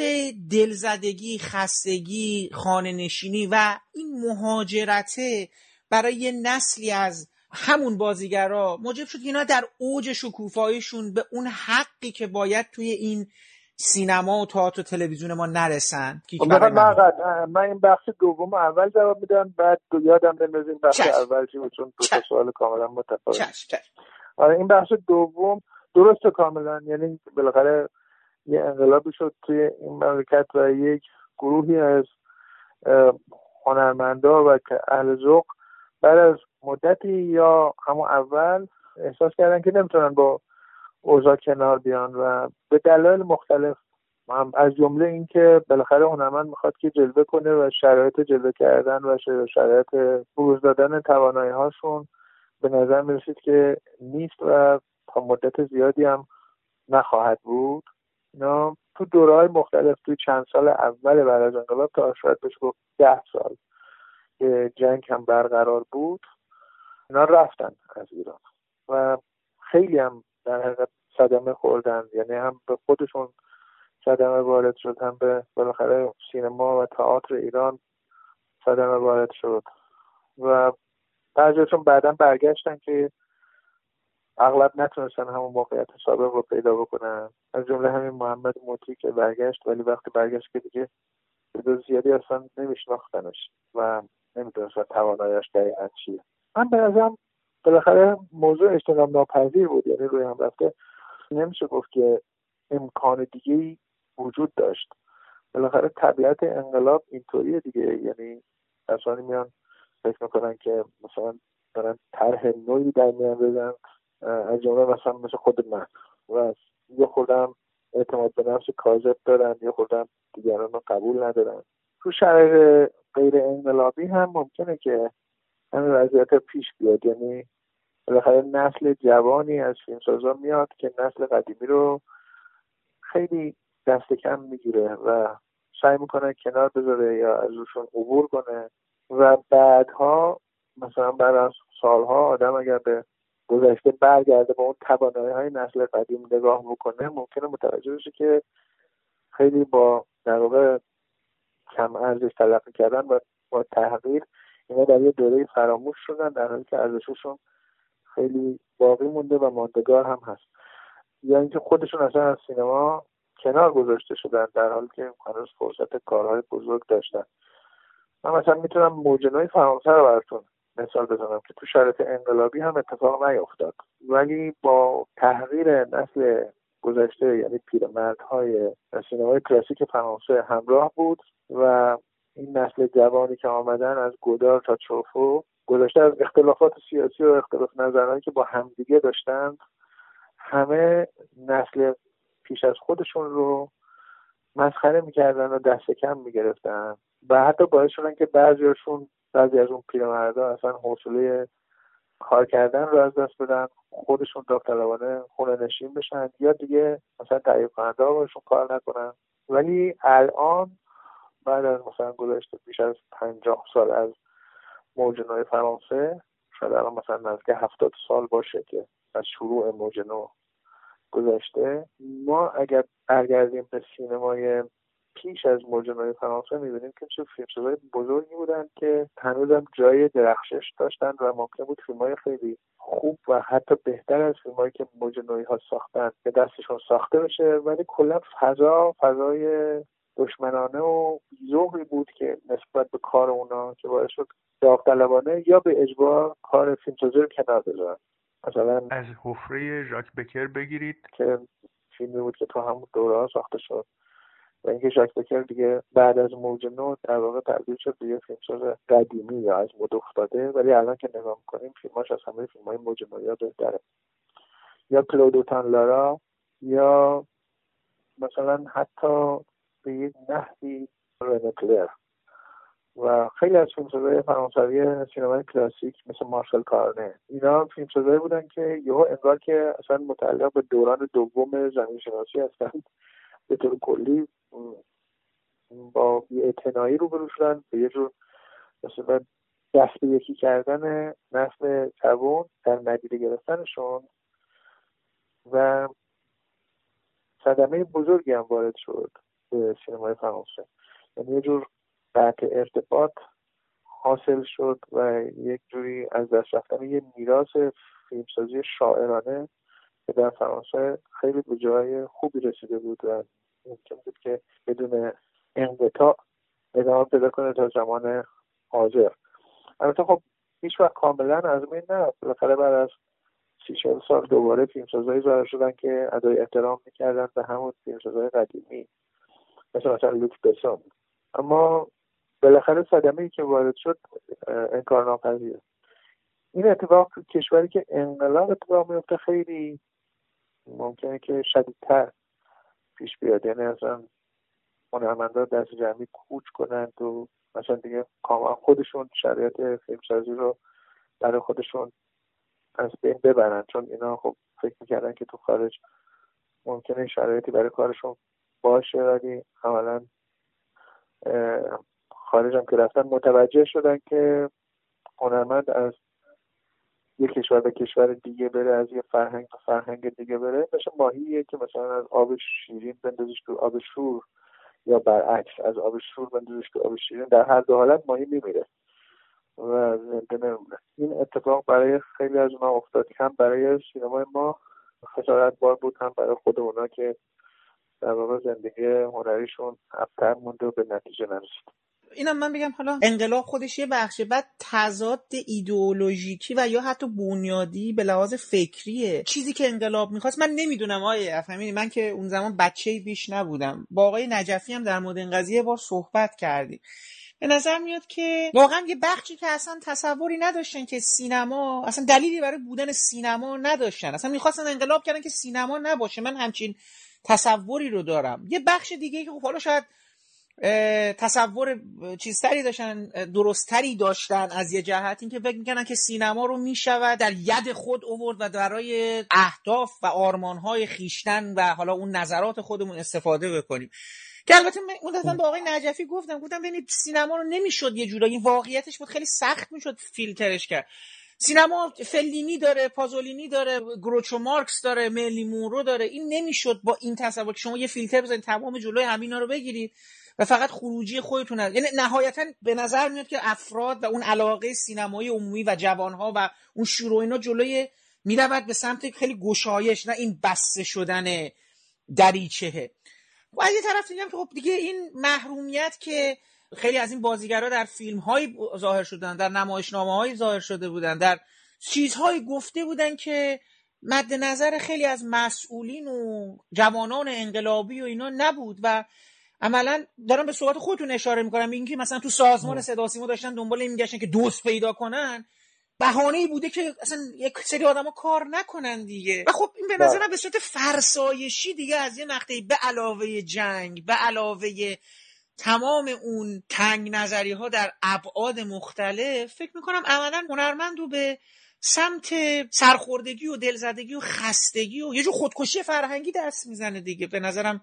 دلزدگی خستگی خانه نشینی و این مهاجرته برای نسلی از همون بازیگرا موجب شد اینا در اوج شکوفاییشون به اون حقی که باید توی این سینما و تئاتر و تلویزیون ما نرسن. خب، من, من این بخش دوم اول جواب میدم بعد یادم بندازیم بخش اول چی چون دو سوال کاملا متفاوت. آره این بخش دوم درست کاملا. یعنی بالاخره یه انقلابی شد توی این مملکت و یک گروهی از هنرمندا و اهل ذوق بعد از مدتی یا همون اول احساس کردن که نمی‌تونن با اوضاع کنار بیان و به دلایل مختلف هم از جمله اینکه بالاخره هنرمند می‌خواد که جلوه کنه و شرایط جلوه کردن و شرایط بروز دادن توانایی هاشون به نظر می‌رسید که نیست و تا مدت زیادی هم نخواهد بود. اینا تو دوره های مختلف توی چند سال اول بعد از انقلاب تا شاید بشه گفت ده سال که جنگ هم برقرار بود. اینا رفتن از ایران و خیلی هم در حقیقت صدمه خوردن. یعنی هم به خودشون صدمه وارد شد هم به بالاخره سینما و تئاتر ایران صدمه وارد شد. و بعضیشون بعدا برگشتن که اغلب نتونستن همون موقعیت سابق رو پیدا بکنن. از جمله همین محمد موتی که برگشت ولی وقتی برگشت که دیگه به زیادی اصلا نمیشناختنش و نمی‌دونستن توانایش دقیقا چیه. من به نظرم بالاخره موضوع اجتناب ناپذیر بود یعنی روی هم رفته. نمیشه گفت که امکان دیگه وجود داشت. بالاخره طبیعت انقلاب اینطوریه دیگه. یعنی کسانی میان فکر می‌کنن که مثلا دارن طرح نوعی در میان بزن از جمله مثلا مثل خود من. و یه خودم اعتماد به نفس کاذب دارن یه خودم دیگران رو قبول ندارن. تو شرایط غیر انقلابی هم ممکنه که همین وضعیت پیش بیاد. یعنی بالاخره نسل جوانی از فیلمسازا میاد که نسل قدیمی رو خیلی دست کم می‌گیره و سعی می‌کنه کنار بذاره یا از روشون عبور کنه و بعدها مثلا بعد از سالها آدم اگر به گذشته برگرده با اون توانایی های نسل قدیم نگاه بکنه ممکنه متوجه بشه که خیلی با در واقع کم ارزش تلقی کردن و با تحقیر اینا در یه دوره فراموش شدن در حالی که ارزششون خیلی باقی مونده و ماندگار هم هست. یا اینکه خودشون اصلا از سینما کنار گذاشته شدن در حالی که هنوز فرصت کارهای بزرگ داشتن. من مثلا می‌تونم موجنای فرانسه رو براتون مثال بزنم که تو شرایط انقلابی هم اتفاق نیفتاد ولی با تغییر نسل گذشته یعنی پیرمردهای سینمای کلاسیک فرانسه همراه بود و این نسل جوانی که آمدن از گودار تا چوفو گذشته از اختلافات سیاسی و اختلاف نظرهایی که با همدیگه داشتند همه نسل پیش از خودشون رو مسخره می‌کردن و دست کم می‌گرفتن و حتی باعث شدن که بعضیشون بعضی از اون پیرمردا اصلا حوصله کار کردن رو از دست بدن خودشون داوطلبانه خونه نشین بشن یا دیگه مثلا تهیه کننده باشون کار نکنن. ولی الان بعد از مثلا گذشته بیش از پنجاه سال از موج نو فرانسه شاید الان مثلا نزدیک هفتاد سال باشه که از شروع موج نو گذشته. ما اگر برگردیم به سینمای پیش از موج نو فرانسه می‌بینیم که چه فیلمسازهای بزرگی بودن که هنوزم جای درخشش داشتن و ممکن بود فیلمهای خیلی خوب و حتی بهتر از فیلمهایی که موج نوی ها ساختن به دستشون ساخته بشه. ولی کلا فضا فضای دشمنانه و ذوقی بود که نسبت به کار اونا که باعث شد داوطلبانه یا به اجبار کار فیلمسازی رو کنار بذارن. مثلا از حفره ژاک بکر بگیرید. که فیلمی بود که تو همون دوره ها ساخته شد. و اینکه ژاک بکر دیگه بعد از موج نو در واقع تبدیل شد به یه فیلمساز قدیمی یا از مد افتاده ولی الان که نگاه می‌کنیم فیلماش از همه فیلم های موج نو بهتره یا کلودوتان لارا یا مثلا حتی به یک نحوی رنکلر و خیلی از فیلمسازهای فرانسوی سینمای کلاسیک مثل مارشال کارنه اینا فیلمسازهایی بودن که یهو انگار که اصلا متعلق به دوران دوم زمین شناسی هستند به طور کلی با اعتنایی رو شدن به یه جور مثلا دست به یکی کردن نسل جوان در ندیده گرفتنشون و صدمه بزرگی هم وارد شد. به سینمای فرانسه. یعنی یه جور قطع ارتباط حاصل شد و یک جوری از دست رفتن یه میراث فیلمسازی شاعرانه که در فرانسه خیلی به جای خوبی رسیده بود و ممکن بود که بدون انقطاع ادامه پیدا کنه تا زمان حاضر. البته خب هیچ وقت کاملا از این نه بالاخره بعد از سی سال دوباره فیلمسازهایی ظاهر شدن که ادای احترام می‌کردن به همون فیلمسازهای قدیمی. مثل مثلا لوک بسون اما بالاخره صدمه ای که وارد شد انکار ناپذیره این اتفاق کشوری که انقلاب اتفاق میفته خیلی ممکنه که شدیدتر پیش بیاد. یعنی اصلا هنرمندا دست جمعی کوچ کنند و مثلا دیگه کاملا خودشون شرایط فیلمسازی رو برای خودشون از بین ببرن. چون اینا خب فکر می‌کردن که تو خارج ممکنه شرایطی برای کارشون باشه ولی عملا خارج هم که رفتن متوجه شدن که هنرمند از یه کشور به کشور دیگه بره از یه فرهنگ به فرهنگ دیگه بره مثل ماهیه که مثلا از آب شیرین بندازیش تو آب شور یا برعکس از آب شور بندازیش تو آب شیرین در هر دو حالت ماهی میمیره و زنده نمونه این اتفاق برای خیلی از ما افتاد هم برای سینمای ما خسارت بار بود هم برای خود اونا که در واقع زندگی هنریشون ابتر مونده و به نتیجه نرسید. اینم من بگم حالا انقلاب خودش یه بخشه بعد تضاد ایدئولوژیکی و یا حتی بنیادی به لحاظ فکریه. چیزی که انقلاب می‌خواست من نمی‌دونم آیه افهمینی من که اون زمان بچه بیش نبودم. با آقای نجفی هم در مورد این قضیه بار صحبت کردیم. به نظر میاد که واقعا یه بخشی که اصلا تصوری نداشتن که سینما اصلا دلیلی برای بودن سینما نداشتن. اصلا می‌خواستن انقلاب کردن که سینما نباشه. من همچین تصوری رو دارم. یه بخش دیگه که خب حالا شاید تصور چیزتری داشتن درستتری داشتن از یه جهت این که فکر می‌کنن که سینما رو می‌شود در ید خود اوورد و برای اهداف و آرمانهای خیشتن و حالا اون نظرات خودمون استفاده بکنیم. که البته اون دستم به آقای نجفی گفتم گفتم ببینید سینما رو نمی‌شد یه جورایی واقعیتش بود خیلی سخت می‌شد فیلترش کرد. سینما فلینی داره پازولینی داره گروچو مارکس داره ملی مورو داره. این نمی‌شد با این تصور که شما یه فیلتر بزنید تمام جلوی همینا رو بگیرید و فقط خروجی خودتون هست یعنی نهایتا به نظر میاد که افراد و اون علاقه سینمایی عمومی و جوانها و اون شروع اینا جلوی می‌رود به سمت خیلی گشایش نه این بسته شدن دریچهه. و از یه طرف دیگه که خب دیگه این محرومیت که خیلی از این بازیگرا در فیلم های ظاهر شدن در نمایشنامه های ظاهر شده بودن در چیزهایی گفته بودن که مد نظر خیلی از مسئولین و جوانان انقلابی و اینا نبود و عملا دارم به صحبت خودتون اشاره می‌کنم اینکه مثلا تو سازمان صدا سیما داشتن دنبال این میگشتن که دوست پیدا کنن بهانه ای بوده که اصلا یک سری آدما کار نکنن دیگه. و خب این به نظرم به صورت فرسایشی دیگه از یه نقطه به علاوه جنگ به علاوه تمام اون تنگ نظری ها در ابعاد مختلف فکر می‌کنم عملا هنرمند رو به سمت سرخوردگی و دلزدگی و خستگی و یه جو خودکشی فرهنگی دست می‌زنه دیگه. به نظرم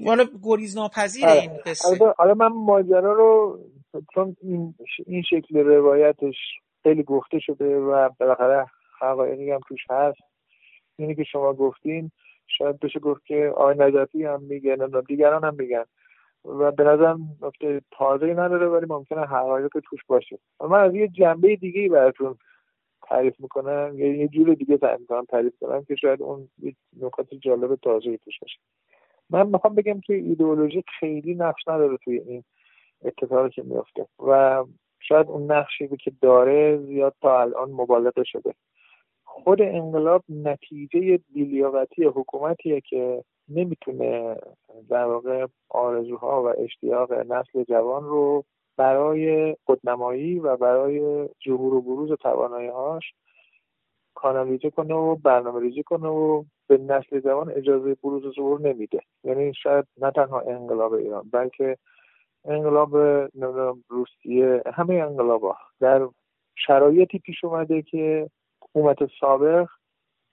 والا گریز ناپذیر این قصه. حالا من ماجرا رو چون این, این شکل روایتش خیلی گفته شده و بالاخره حقایقی هم توش هست. اینی که شما گفتین شاید بشه گفت که آقای نجفی هم میگن دیگران هم میگن. و به نظرم نکته تازه نداره ولی ممکنه حقایق توش باشه. من از یه جنبه دیگه براتون تعریف می‌کنم. یا یه جور دیگه تعریف می‌کنم تعریف کنم که شاید اون نکات جالب تازه توش باشه. من می‌خوام بگم که ایدئولوژی خیلی نقش نداره توی این اتفاقی که میفته و شاید اون نقشی که داره زیاد تا الان مبالغه شده. خود انقلاب نتیجه بیلیاقتی حکومتیه که نمی‌تونه در واقع آرزوها و اشتیاق نسل جوان رو برای خودنمایی و برای ظهور و بروز توانایی هاش کانالیزه کنه و برنامه ریزی کنه و به نسل جوان اجازه بروز و ظهور نمیده. یعنی شاید نه تنها انقلاب ایران بلکه انقلاب روسیه همه انقلاب ها در شرایطی پیش اومده که حکومت سابق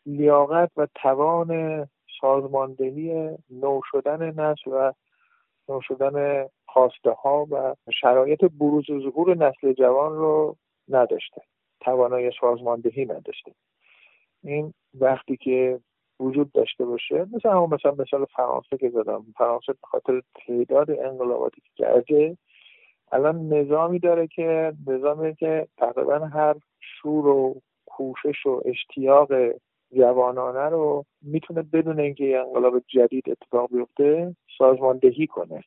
لیاقت و توان سازماندهی نو شدن نسل و نو شدن خواسته ها و شرایط بروز و ظهور نسل جوان رو نداشته. توانایی سازماندهی نداشته. این وقتی که وجود داشته باشه مثل همون مثلا مثال فرانسه که زدم. فرانسه به خاطر تعداد انقلاباتی که کرده الان نظامی داره که نظامی که تقریبا هر شور و کوشش و اشتیاق جوانانه رو می‌تونه بدون اینکه یه انقلاب جدید اتفاق بیفته سازماندهی کنه.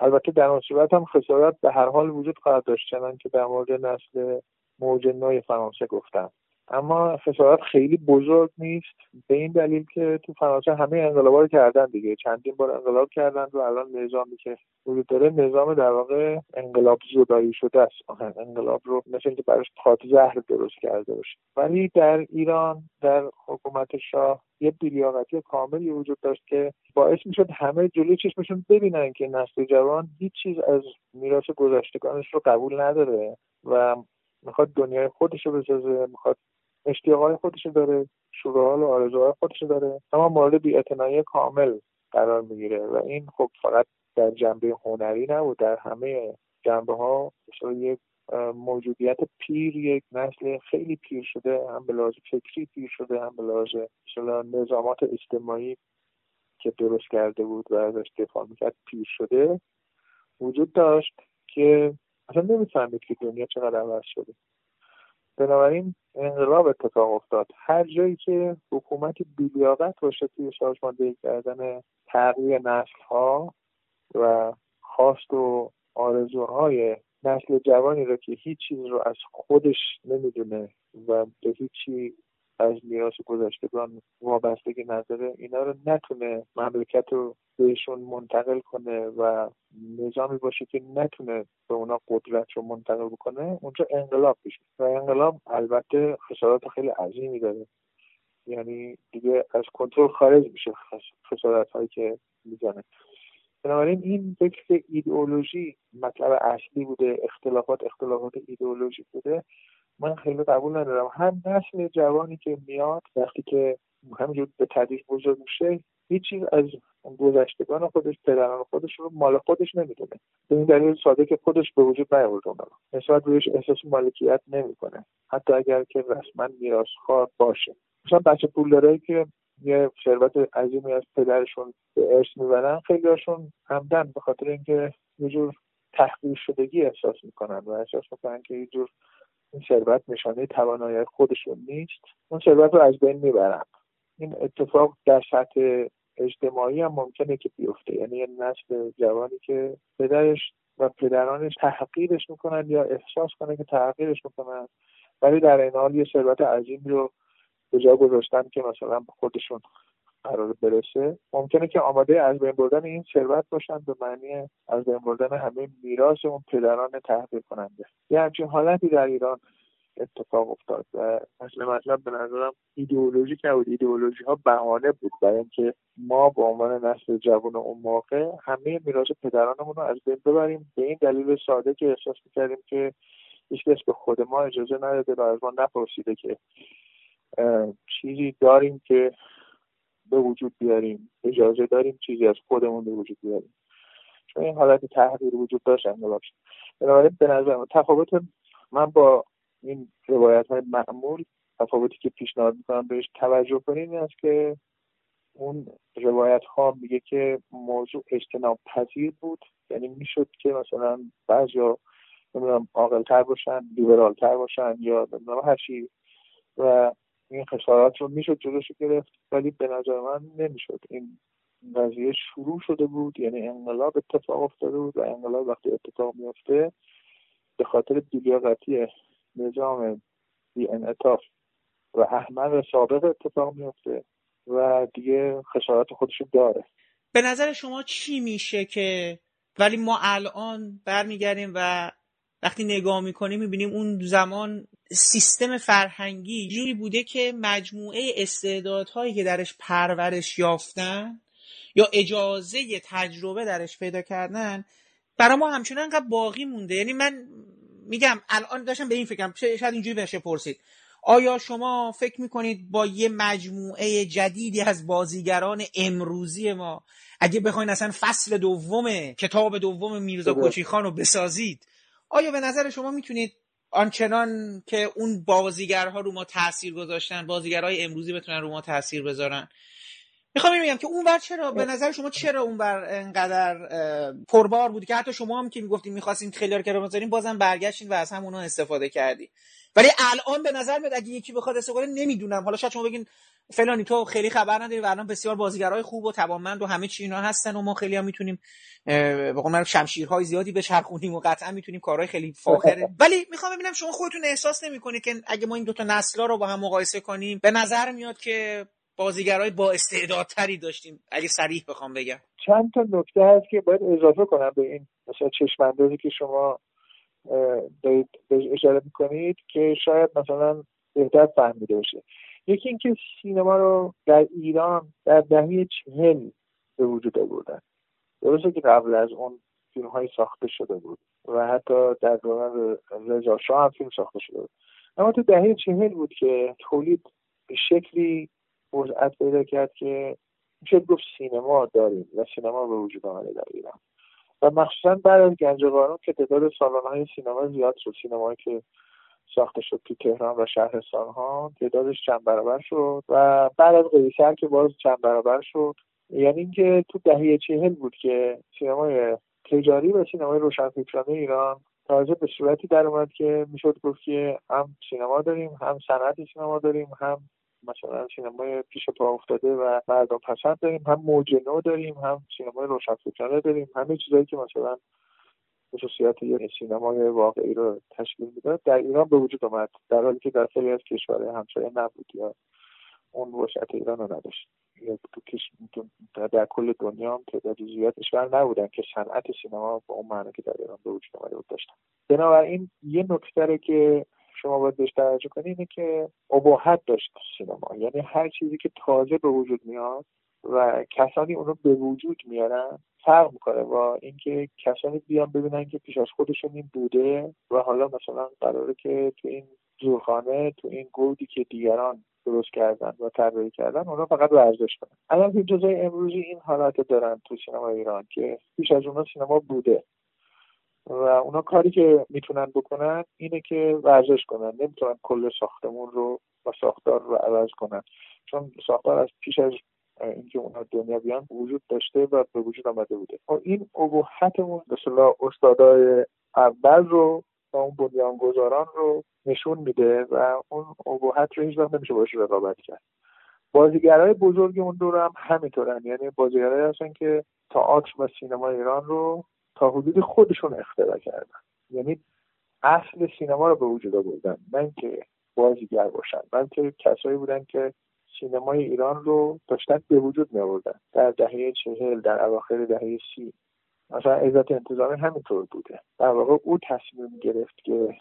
البته در اون صورت هم خسارت به هر حال وجود خواهد داشت چنان که در مورد نسل موج نوع فرانسه گفتم. اما خسارت خیلی بزرگ نیست. به این دلیل که تو فرانسه همه انقلابا رو کردن دیگه. چندین بار انقلاب کردن و الان نظامی که وجود داره نظام در واقع انقلاب زدایی شده است. انقلاب رو مثل اینکه براش پاد زهر درست کرده باشه. ولی در ایران در حکومت شاه یه بیلیاقتی کاملی وجود داشت که باعث می‌شد همه جلوی چشمشون ببینن که نسل جوان هیچ چیز از میراث گذشتگانش رو قبول نداره و می‌خواد دنیای خودش رو بسازه می‌خواد اشتیاقهای خودش داره شروع و آرزوهای خودش داره. اما مورد بیاعتنایی کامل قرار می‌گیره و این خب فقط در جنبه هنری نبود در همه جنبه ها یک موجودیت پیر یک نسل خیلی پیر شده هم به لحاظ فکری پیر شده هم به لحاظ نظامات اجتماعی که درست کرده بود و ازش دفاع می‌کرد پیر شده. وجود داشت که اصلا نمی‌فهمید که دنیا چقدر عوض شده. بنابراین انقلاب اتفاق افتاد. هر جایی که حکومت بیلیاقت باشه توی سازماندهی کردن تغییر نسل ها و خواست و آرزوهای نسل جوانی رو که هیچ چیز رو از خودش نمی‌دونه و به هیچی میراث گذشتگان وابستگی نداره اینا رو نتونه مملکت رو بهشون منتقل کنه و نظامی باشه که نتونه به اونا قدرت رو منتقل بکنه اونجا انقلاب میشه. و انقلاب البته خسارات خیلی عظیمی داره. یعنی دیگه از کنترل خارج میشه خسارت هایی که می‌زنه. بنابراین این فکر ایدئولوژی مطلب اصلی بوده اختلافات اختلافات ایدئولوژی بوده. من خیلی قبول ندارم. هر نسل جوانی که میاد وقتی که همینجور به تدریج بزرگ میشه هیچ چیز از گذشتگان خودش پدران خودش رو مال خودش نمی‌دونه. به این دلیل ساده که خودش به وجود نیاورده اونا نسبت رویش احساس مالکیت نمی‌کنه. حتی اگر که رسما میراثخوار باشه. مثلا بچه پول داره که یه ثروت عظیمی از پدرشون به ارث می‌برن خیلی هاشون همدن به خاطر اینکه یه جور تحقیر شدگی احساس می‌کنن و احساس می‌کنن که یه جور این ثروت نشانه توانایی خودشون نیست. اون ثروت رو از بین می‌برن این اتفاق در سطح اجتماعی هم ممکنه که بیفته. یعنی یه نسل جوانی که پدرش و پدرانش تحقیرش می‌کنن یا احساس کنه که تحقیرش می‌کنن ولی در این حال یه ثروت عظیمی رو به جا گذاشتن که مثلا خودشون قرار برسه ممکنه که آماده از بین بردن این ثروت باشن به معنی از بین بردن همه میراث اون پدران تحقیر کننده. یه همچین حالتی در ایران اتفاق افتاد و اصل مطلب به نظرم ایدئولوژی نبود. ایدئولوژی ها بهانه بود برای اینکه ما به عنوان نسل جوان اون موقع همه میراث پدرانمون رو از بین ببریم. به این دلیل ساده که احساس می‌کردیم که هیچکس به خود ما اجازه نداده و از ما نپرسیده که چیزی داریم که به وجود بیاریم اجازه داریم چیزی از خودمون به وجود بیاریم. چون این حالت تحقیر وجود داشت انقلاب شد بنابراین به نظر تفاوت من با این روایت های معمول تفاوتی که پیشنهاد می‌کنم بهش توجه کنیم این است که اون روایت ها میگه که موضوع اجتناب پذیر بود. یعنی می‌شد که مثلا بعضیا نمی‌دونم عاقلتر باشن لیبرالتر باشن یا نمی‌دونم هر و این خسارات رو می‌شد جلوش گرفت ولی به نظر من نمی‌شد. این قضیه شروع شده بود یعنی انقلاب اتفاق افتاده بود و انقلاب وقتی اتفاق میفته به خاطر بیلیاقتی نظام بی انعطاف و احمد سابق اتفاق میفته و دیگه خسارات خودش داره. به نظر شما چی میشه که ولی ما الان برمیگردیم و وقتی نگاه می‌کنیم می‌بینیم اون زمان سیستم فرهنگی جوری بوده که مجموعه استعدادهایی که درش پرورش یافتن یا اجازه تجربه درش پیدا کردن برای ما همچنان انقدر باقی مونده. یعنی من میگم الان داشتم به این فکرم شاید اینجوری بشه پرسید. آیا شما فکر می‌کنید با یه مجموعه جدیدی از بازیگران امروزی ما اگه بخواین اصلا فصل دوم کتاب دوم میرزا کوچیخان رو بسازید آیا به نظر شما می‌تونید آنچنان که اون بازیگرها رو ما تاثیر گذاشتن بازیگرهای امروزی بتونن رو ما تاثیر بذارن؟ می‌خوام بگم که اون بر چرا به نظر شما چرا اون بر انقدر پربار بود که حتی شما هم که می‌گفتین می‌خواستین خیلی رو بذارین بازم برگشتین و از همونا استفاده کردی. ولی الان به نظر میاد اگه یکی بخواد استفاده نمی‌دونم. حالا شاید شما بگین فلانی تو خیلی خبر نداری و الان بسیار بازیگرای خوب و توانمند و همه چی اینا هستن و ما خیلی هم می‌تونیم به قول شمشیرهای زیادی بچرخونیم و قطعا می‌تونیم کارهای خیلی فاخره. ولی می‌خوام ببینم شما خودتون احساس نمی‌کنید که اگه ما این دوتا نسلا رو با هم مقایسه کنیم به نظر میاد که بازیگرای با استعدادتری داشتیم؟ اگه صریح بخوام بگم. چند تا نکته هست که باید اضافه کنم به این مثلا چشم که شما دارید اشاره می‌کنید که شاید مثلا بهتر فهمیده باشه یکی اینکه سینما رو در ایران در دهه چهل به وجود آوردن. درسته که قبل از اون فیلم های ساخته شده بود و حتی در دوران رضا شاه هم فیلم ساخته شده بود. اما تو دهه چهل بود که تولید به شکلی وضعیت پیدا کرد که میشه گفت سینما داریم و سینما به وجود آمده در ایران. و مخصوصا بعد از گنج که تعداد سالن های سینما زیاد شد سینمایی که ساخته شد تو تهران و شهرستان ها تعدادش چند برابر شد و بعد از قیصر که باز چند برابر شد. یعنی اینکه تو دهه چهل بود که سینمای تجاری و سینمای روشنفکرانه ایران تازه به صورتی در اومد که می‌شد گفت که هم سینما داریم هم صنعت سینما داریم هم مثلا سینمای پیش پا افتاده و مردم پسند داریم هم موج نو داریم هم سینمای روشنفکرانه داریم. همه چیزایی که مثلا خصوصیات یه سینمای واقعی رو تشکیل می‌داد در ایران به وجود آمد در حالی که در خیلی از کشورهای همسایه نبود یا اون وسعت ایران رو نداشت. در کل دنیا هم تعداد زیاد کشور نبودن که صنعت سینما با اون معنی که در ایران به وجود آمده بود داشتن. بنابراین یه نکته که شما باید بهش توجه کنید اینه که ابهت داشت سینما. یعنی هر چیزی که تازه به وجود میاد و کسانی اون رو به وجود میارن فرق می‌کنه با اینکه کسانی بیان ببینن که پیش از خودشون این بوده و حالا مثلا قراره که تو این زورخانه تو این گودی که دیگران درست کردن و طراحی کردن اونا فقط ورزش کنن. الان فیلمسازهای امروزی این حالت دارن تو سینما ایران که پیش از اونا سینما بوده. و اونا کاری که می‌تونن بکنن اینه که ورزش کنن. نمی‌تونن کل ساختمون رو و ساختار رو عوض کنن. چون ساختار از پیش از اینکه اونها بیان وجود داشته و به وجود آمده بوده. و این ابهتمون به استادای اول رو و اون بنیانگذاران رو نشون میده و اون ابهت رو هیچ وقت نمیشه باش رقابت کرد. بازیگرای بزرگ اون دور هم همینطورن. یعنی بازیگرایی هستن که تئاتر و سینما ایران رو تا حدود خودشون اختراع کردن. یعنی اصل سینما رو به وجود آوردن. نه اینکه بازیگر باشن بلکه کسایی بودن که سینمای ایران رو داشتن به وجود می در دهه چهل در اواخر دهه سی. مثلا عزت انتظامی همینطور بوده. در واقع او تصمیم گرفت که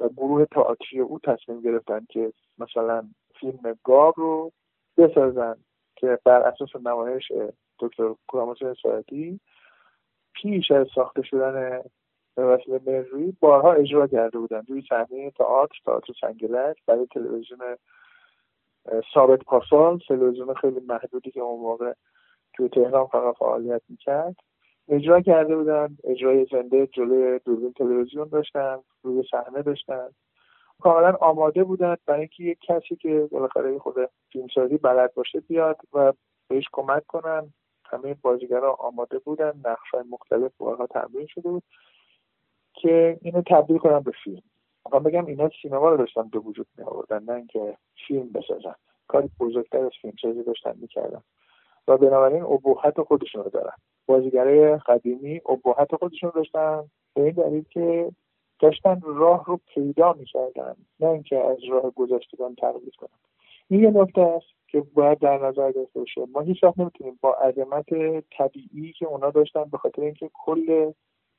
و گروه تئاتری او تصمیم گرفتن که مثلا فیلم گاب رو بسازن که بر اساس نمایش دکتر کوراموس ساعتی پیش از ساخته شدن به وسیله بارها اجرا کرده بودن. روی صحنه تئاتر تئاتر سنگلک برای تلویزیون ثابت پاسال تلویزیون خیلی محدودی که اون موقع توی تهران فقط فعالیت می‌کرد. اجرا کرده بودن اجرای زنده جلوی دوربین تلویزیون داشتن روی صحنه داشتن. کاملا آماده بودن برای اینکه یک کسی که بالاخره خود فیلمسازی بلد باشه بیاد و بهش کمک کنن. همه بازیگرا آماده بودن نقش های مختلف بارها تمرین شده بود که اینو تبدیل کنن به فیلم. می‌خوام بگم اینا سینما رو داشتن به وجود می آوردن نه اینکه فیلم بسازن. کاری بزرگتر از فیلم سازی داشتن می‌کردن. و بنابراین ابهت خودشون رو دارن. بازیگرای قدیمی ابهت خودشون داشتن به این دلیل که داشتن راه رو پیدا می‌کردن نه اینکه از راه گذشتگان تقلید کنن. این یه نکته است که باید در نظر گرفته باشه. ما هیچ وقت نمی‌تونیم با عظمت طبیعی که اونا داشتن به خاطر اینکه کل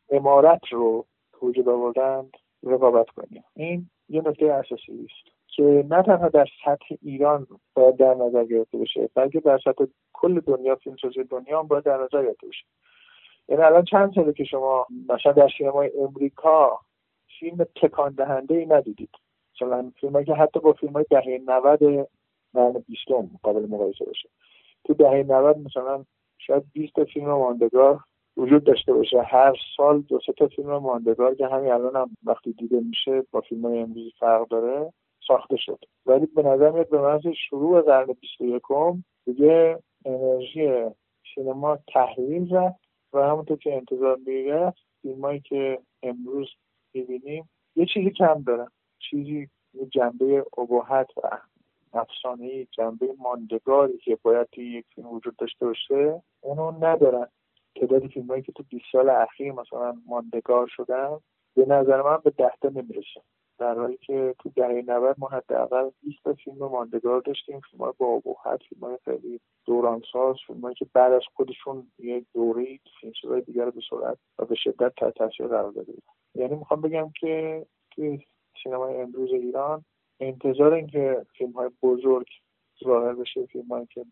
امارت رو وجود آوردند رقابت کنیم. این یه نکته اساسی است که نه تنها در سطح ایران باید در نظر گرفته بشه بلکه در سطح کل دنیا فیلمسازی دنیا هم باید در نظر گرفته بشه. یعنی الان چند ساله که شما مثلا در سینمای امریکا فیلم تکان دهنده ای ندیدید. مثلا فیلم که حتی با فیلم های دهه 90 قرن بیستم قابل مقایسه باشه. تو دهه 90 مثلا شاید 20 فیلم ماندگار وجود داشته باشه. هر سال دو تا فیلم ماندگار که همین الان هم وقتی دیده میشه با فیلم های امروزی فرق داره ساخته شد ولی به نظر میاد به محض شروع قرن 21 دیگه انرژی سینما تحلیل رفت و همونطور که انتظار می‌رفت فیلمایی که امروز می‌بینیم یه چیزی کم دارن. چیزی جنبه ابهت و افسانه جنبه ماندگاری که باید یک فیلم وجود داشته باشه اونو ندارن. تعداد فیلمایی که تو 20 سال اخیر مثلا ماندگار شدن به نظر من به ده تا نمی‌رسه. در حالی که تو دهه 90 ما حداقل 20 تا فیلم ماندگار داشتیم فیلم با ابهت فیلم خیلی دورانساز فیلم که بعد از خودشون یه دوره فیلمسازهای دیگر رو به سرعت و به شدت تحت تاثیر قرار داده یعنی می‌خوام بگم که توی سینمای امروز ایران انتظار اینکه فیلم های بزرگ ظاهر بشه فیلم که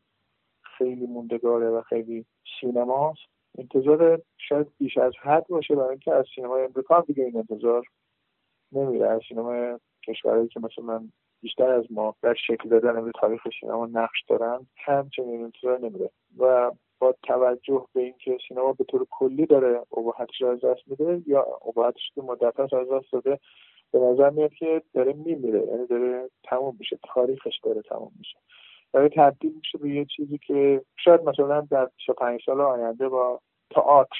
خیلی موندگاره و خیلی سینماست انتظار شاید بیش از حد باشه برای اینکه از سینمای امریکا دیگه این انتظار نمیره. از سینما کشورهایی که مثلا بیشتر از ما در شکل دادن به تاریخ سینما نقش دارن همچنین انتظار نمیره. و با توجه به اینکه سینما به طور کلی داره ابهتش از دست میده یا ابهتش که مدت از دست داده به نظر میاد که داره میمیره. یعنی داره تموم میشه. تاریخش داره تموم میشه. داره تبدیل میشه به یه چیزی که شاید مثلا در 25 سال آینده با تئاتر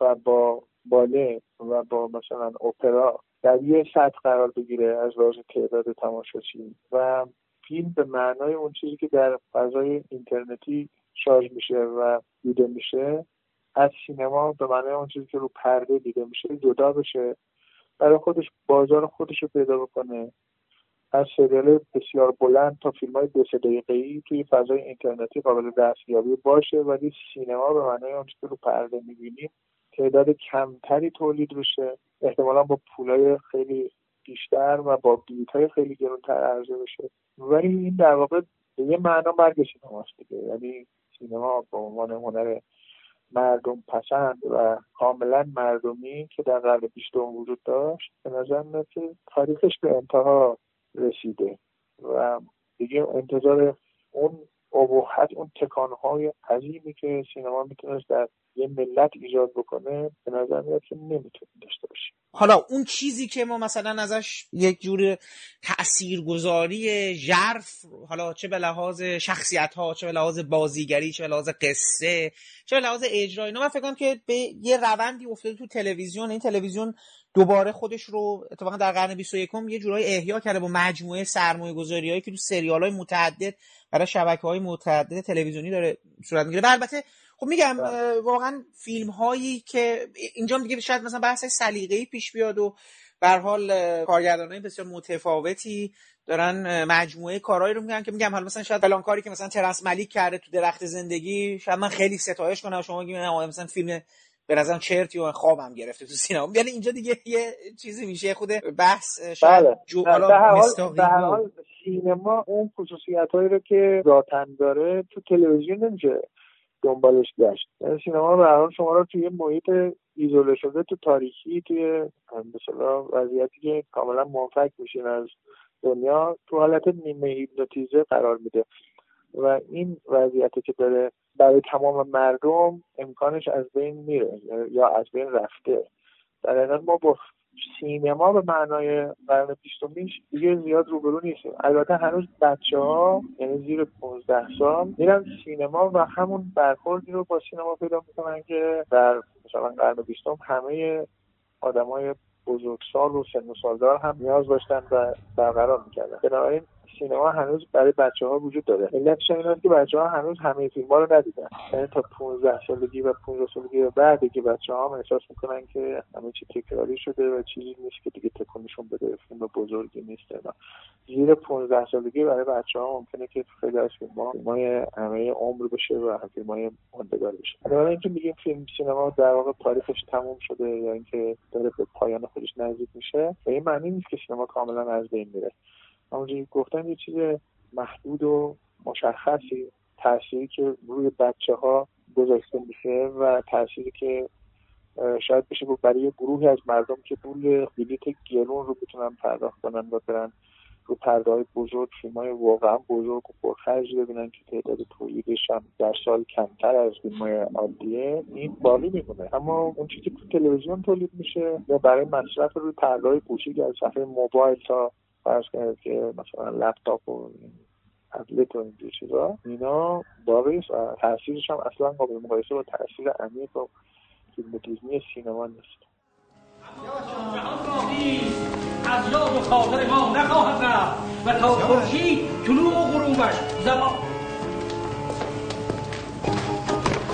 و با باله و با مثلا اپرا در یه سطح قرار بگیره از لحاظ تعداد تماشاچی. و فیلم به معنای اون چیزی که در فضای اینترنتی شارژ میشه و دیده میشه از سینما به معنای اون چیزی که رو پرده دیده میشه جدا بشه. برای خودش بازار خودش رو پیدا بکنه. از سریال بسیار بلند تا فیلم های دو سه دقیقه ای توی فضای اینترنتی قابل دستیابی باشه ولی سینما به معنای اون که رو پرده می‌بینیم تعداد کمتری تولید بشه احتمالا با پولای خیلی بیشتر و با بیت های خیلی گرونتر عرضه بشه ولی این در واقع به یه معنا مرگ سینماست دیگه. یعنی سینما به عنوان هنر مردم پسند و کاملا مردمی که در قرن بیستم وجود داشت به نظر میاد که تاریخش به انتها رسیده. و دیگه انتظار اون ابهت اون تکانهای عظیمی که سینما می‌تونست در یه ملت ایجاد بکنه به نظر میاد که نمی‌تونیم داشته باشیم. حالا اون چیزی که ما مثلا ازش یک جور تاثیرگذاری ژرف حالا چه به لحاظ شخصیت ها چه به لحاظ بازیگری چه به لحاظ قصه چه به لحاظ اجرا اینا من فکر که به یه روندی افتاده تو تلویزیون. این تلویزیون دوباره خودش رو اتفاقا در قرن 21 یه جورایی احیا کرده با مجموعه سرمایه گذاری که تو سریال های متعدد برای شبکه های متعدد تلویزیونی داره صورت می‌گیره. البته خب میگم بله. واقعا فیلم هایی که اینجا دیگه شاید مثلا بحث سلیقه‌ای پیش بیاد و به حال کارگردانای بسیار متفاوتی دارن مجموعه کارهایی رو میگن که میگم حالا مثلا شاید فلان کاری که مثلا ترنس ملیک کرده تو درخت زندگی شاید من خیلی ستایش کنم شما میگین مثلا فیلم به نظرم چرتی و خوابم گرفته تو سینما یعنی اینجا دیگه یه چیزی میشه خود بحث شاید بله. جو حال سینما اون خصوصیت هایی رو که ذاتن داره تو تلویزیون نمیشه دنبالش گشت. یعنی سینما به حال شما رو توی محیط ایزوله شده تو تاریخی توی مثلا وضعیتی که کاملا منفک میشین از دنیا تو حالت نیمه هیپنوتیزه قرار میده. و این وضعیتی که داره برای تمام مردم امکانش از بین میره یا از بین رفته. در ما با سینما به معنای قرن بیستمیش دیگه زیاد روبرو نیست. البته هنوز بچه ها یعنی زیر 15 سال میرن سینما و همون برخوردی رو با سینما پیدا می‌کنن که در مثلا قرن بیستم همه آدمای بزرگسال و سن و سالدار هم نیاز داشتن و برقرار می‌کردن. بنابراین سینما هنوز برای بچه ها وجود داره. علتش این که بچه ها هنوز همه فیلم ها رو ندیدن. یعنی تا 15 سالگی و 15 سالگی و بعد که بچه ها احساس می‌کنن که همه چی تکراری شده و چیزی نیست که دیگه تکونشون بده فیلم بزرگی نیست. اینا زیر 15 سالگی برای بچه ها ممکنه که خیلی از فیلم ها فیلم همه عمر بشه و فیلم های ماندگار بشه. بنابراین اینکه میگیم فیلم سینما در واقع تاریخش تموم شده یا اینکه داره به پایان خودش نزدیک میشه به این معنی نیست که سینما کاملا از بین میره. همونجوری گفتم یه چیز محدود و مشخصی تأثیری که روی بچه ها گذاشته میشه و تأثیری که شاید بشه برای گروهی از مردم که پول بلیت گرون رو بتونن پرداخت کنن و برن رو پرده های بزرگ فیلم های واقعا بزرگ و پرخرج ببینن که تعداد تولیدش هم در سال کمتر از فیلم های عادیه. این باقی میمونه. اما اون چیزی که تلویزیون تولید میشه یا برای مصرف روی پرده های کوچیک از صفحه موبایل تا فرض کنید که مثلا لپتاپ و تبلت و اینجور چیزا اینا باقی و تاثیرش هم اصلا قابل مقایسه با تاثیر عمیق و فیلم دیزنی سینما نیست. از یاد و خاطر ما نخواهد رفت و تا خورشید طلوع و غروبش زمان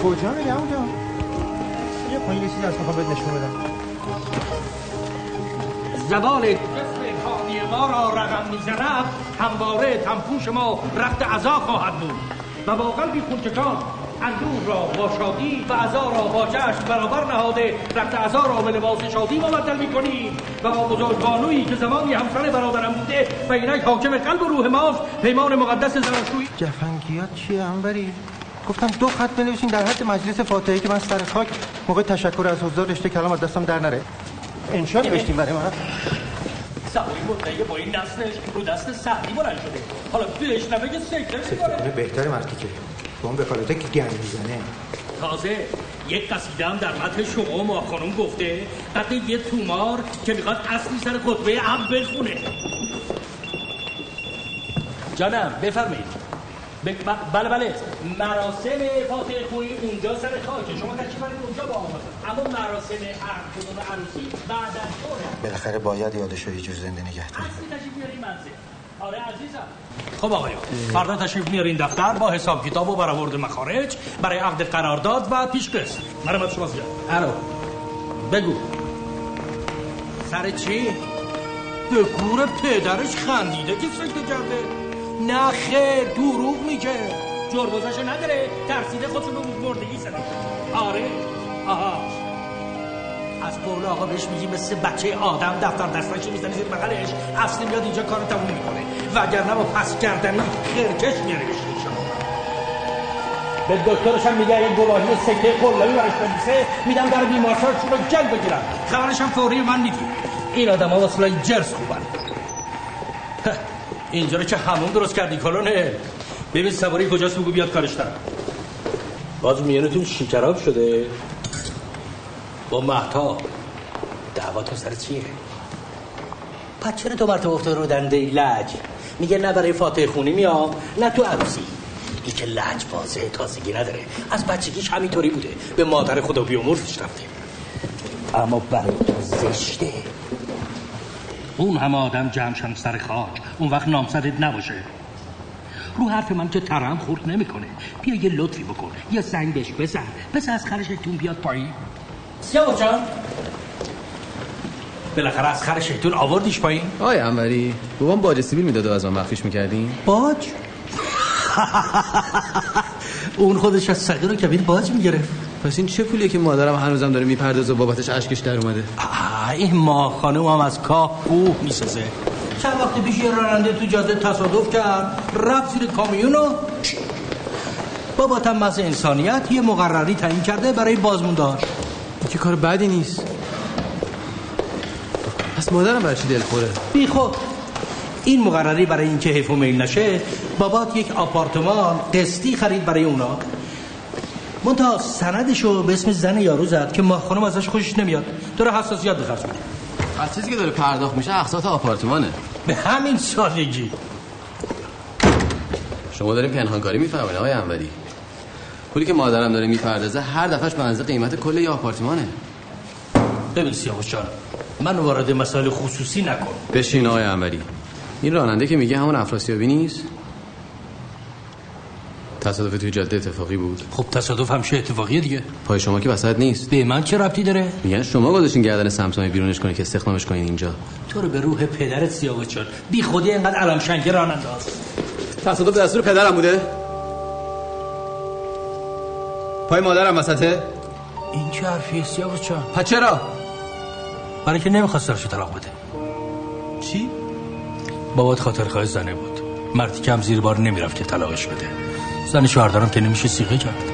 کجا میری اونجا یه پایین یه چیزی از می‌خوام بهت نشون بدم. زبان کانی ما را رقم می‌زند همواره تنفوش ما رفت عذا خواهد بود. و با قلبی خونچکان اندوه را با شادی و عذا را با جشن برابر نهاده رفت عذا را به لباس شادی مبدل می‌کنیم. و با بزرگبانویی که زمانی همسر برادرم بوده و اینک حاکم قلب و روح ماست پیمان مقدس زناشویی جفنگیات چیه انبری گفتم دو خط بنویسین در حد مجلس فاتحه که من سر خاک موقع تشکر از حضار رشته کلام از دستم در نره. انشا نوشتیم برای من سواری مطلعه با این دستش رو دست سعدی بلند شده. حالا بشنوه که سکره می‌کنه بهتر مرتی که با اون بکالته که گن می‌زنه. تازه یک قصیده هم در متن شما و ما خانم گفته. قد یه تومار که می‌خواد اصلی سر خطبه هم بخونه. جانم بفرمایید. بله بله. مراسم فاتحه خونی اونجا سر خاکه. شما تشریف برید اونجا با آمد اما مراسم عقد عروسی بعد از ظهره بالاخره باید یادش رو یه جور زنده نگه داریم. اصلی تشریف میاری منزل. آره عزیزم. خب آقایون فردا تشریف میارین دفتر با حساب کتاب و برآورد مخارج برای عقد قرارداد و پیشقسط مرحمت شما زیاد. الو. بگو. سر چی؟ به گور پدرش خندیده که سکته کرده. خیر دروغ میگه. جربوزش نداره ترسیده خودشو به مردگی زده. آره. آها. از قول آقا بهش میگی مثل بچه آدم دفتر دستش می‌زنی زیر بغلش. اصلی میاد اینجا کار تموم می‌کنه وگرنه با پس کردنی خرکش میاره به دکترش هم میگه این گواهی سکه قلابی براش بنویسه. میدم در بیمارستانشون رو جنگ بگیرم. خبرش هم فوری من میدی این آدم ها واسه جرس خوبن. اینجا رو که همون درست کردی کلونه. ببین سواری کجاست بگو بیاد کارش دارم. باز میانتون شیکراب شده. با مهتا. دعواتون سر چیه؟ پس چرا تو مرتبه افتاد رو دنده لج؟ میگه نه برای فاتح خونی میام نه تو عروسی. این که لج بازه تازگی نداره. از بچگیش همینطوری بوده. به مادر خدا بیامرزش رفته. اما برای تو زشته. اون همه آدم جمعشن سر خاک. اون وقت نامزدت نباشه. رو حرف من که ترم خورد نمی‌کنه. بیا یه لطفی بکن. یه سنگ بهش بزن. بس از خرشتون بیاد پایین. سیاه جان. بالاخره از خر شیطون آوردیش پایین. آقای انوری بابام باج سیبیل می‌داد و از من مخفیش می‌کردیم؟ باج؟ اون خودش از صغیر و کبیر باج می‌گرفت. پس این چه پولیه که مادرم هنوزم داره می‌پردازه و بابتش اشکش در اومده؟ این ماه خانم هم از کاه کوه می‌سازه. چند وقت پیش یه راننده تو جاده تصادف کرد رفت زیر کامیون و باباتم مثل انسانیت یه مقرری تعیین کرده برای بازموندار که کار بدی نیست. پس مادرم برای چی دلخوره بی خود. این مقرری برای اینکه حیف و میل نشه بابات یک آپارتمان قسطی خرید برای اونا. منتها سندشو به اسم زن یارو زد که ماه خانم ازش خوشش نمیاد. داره حساسیت بخرج کنه از چیزی که داره پرداخت میشه اقساط آپارتمانه. به همین سادگی. شما دارین پنهانکاری می‌فهمین آقای انوری. پولی که مادرم داره می‌پردازه هر دفعش به اندازه قیمت کل یه آپارتمانه. ببین سیاوش جان من وارد مسائل خصوصی نکن. بشین آقای انوری. این راننده که میگه همون افراسیابی نیست؟ تصادف توی جاده اتفاقی بود. خب تصادف همشه اتفاقیه دیگه. پای شما که وسط نیست. به من چه ربطی داره؟ میگن شما گذاشتین گردن سمسامی بیرونش کنه که استخدامش کنین اینجا. تو رو به روح پدرت سیاوش جان بی خودی اینقدر علم شنگه راننده هست تصادف دستور پدرم بوده؟ پای مادرم وسطه؟ این چه حرفیه سیاوش جان پس چرا؟ برای که نمی‌خواست سرشو طلاق بده. چی؟ بابات خاطر خواهی زنه بود. مردی که هم زیر بار نمی‌رفت که طلاقش بده. زن شوهردارم که نمیشه سیغه کرد.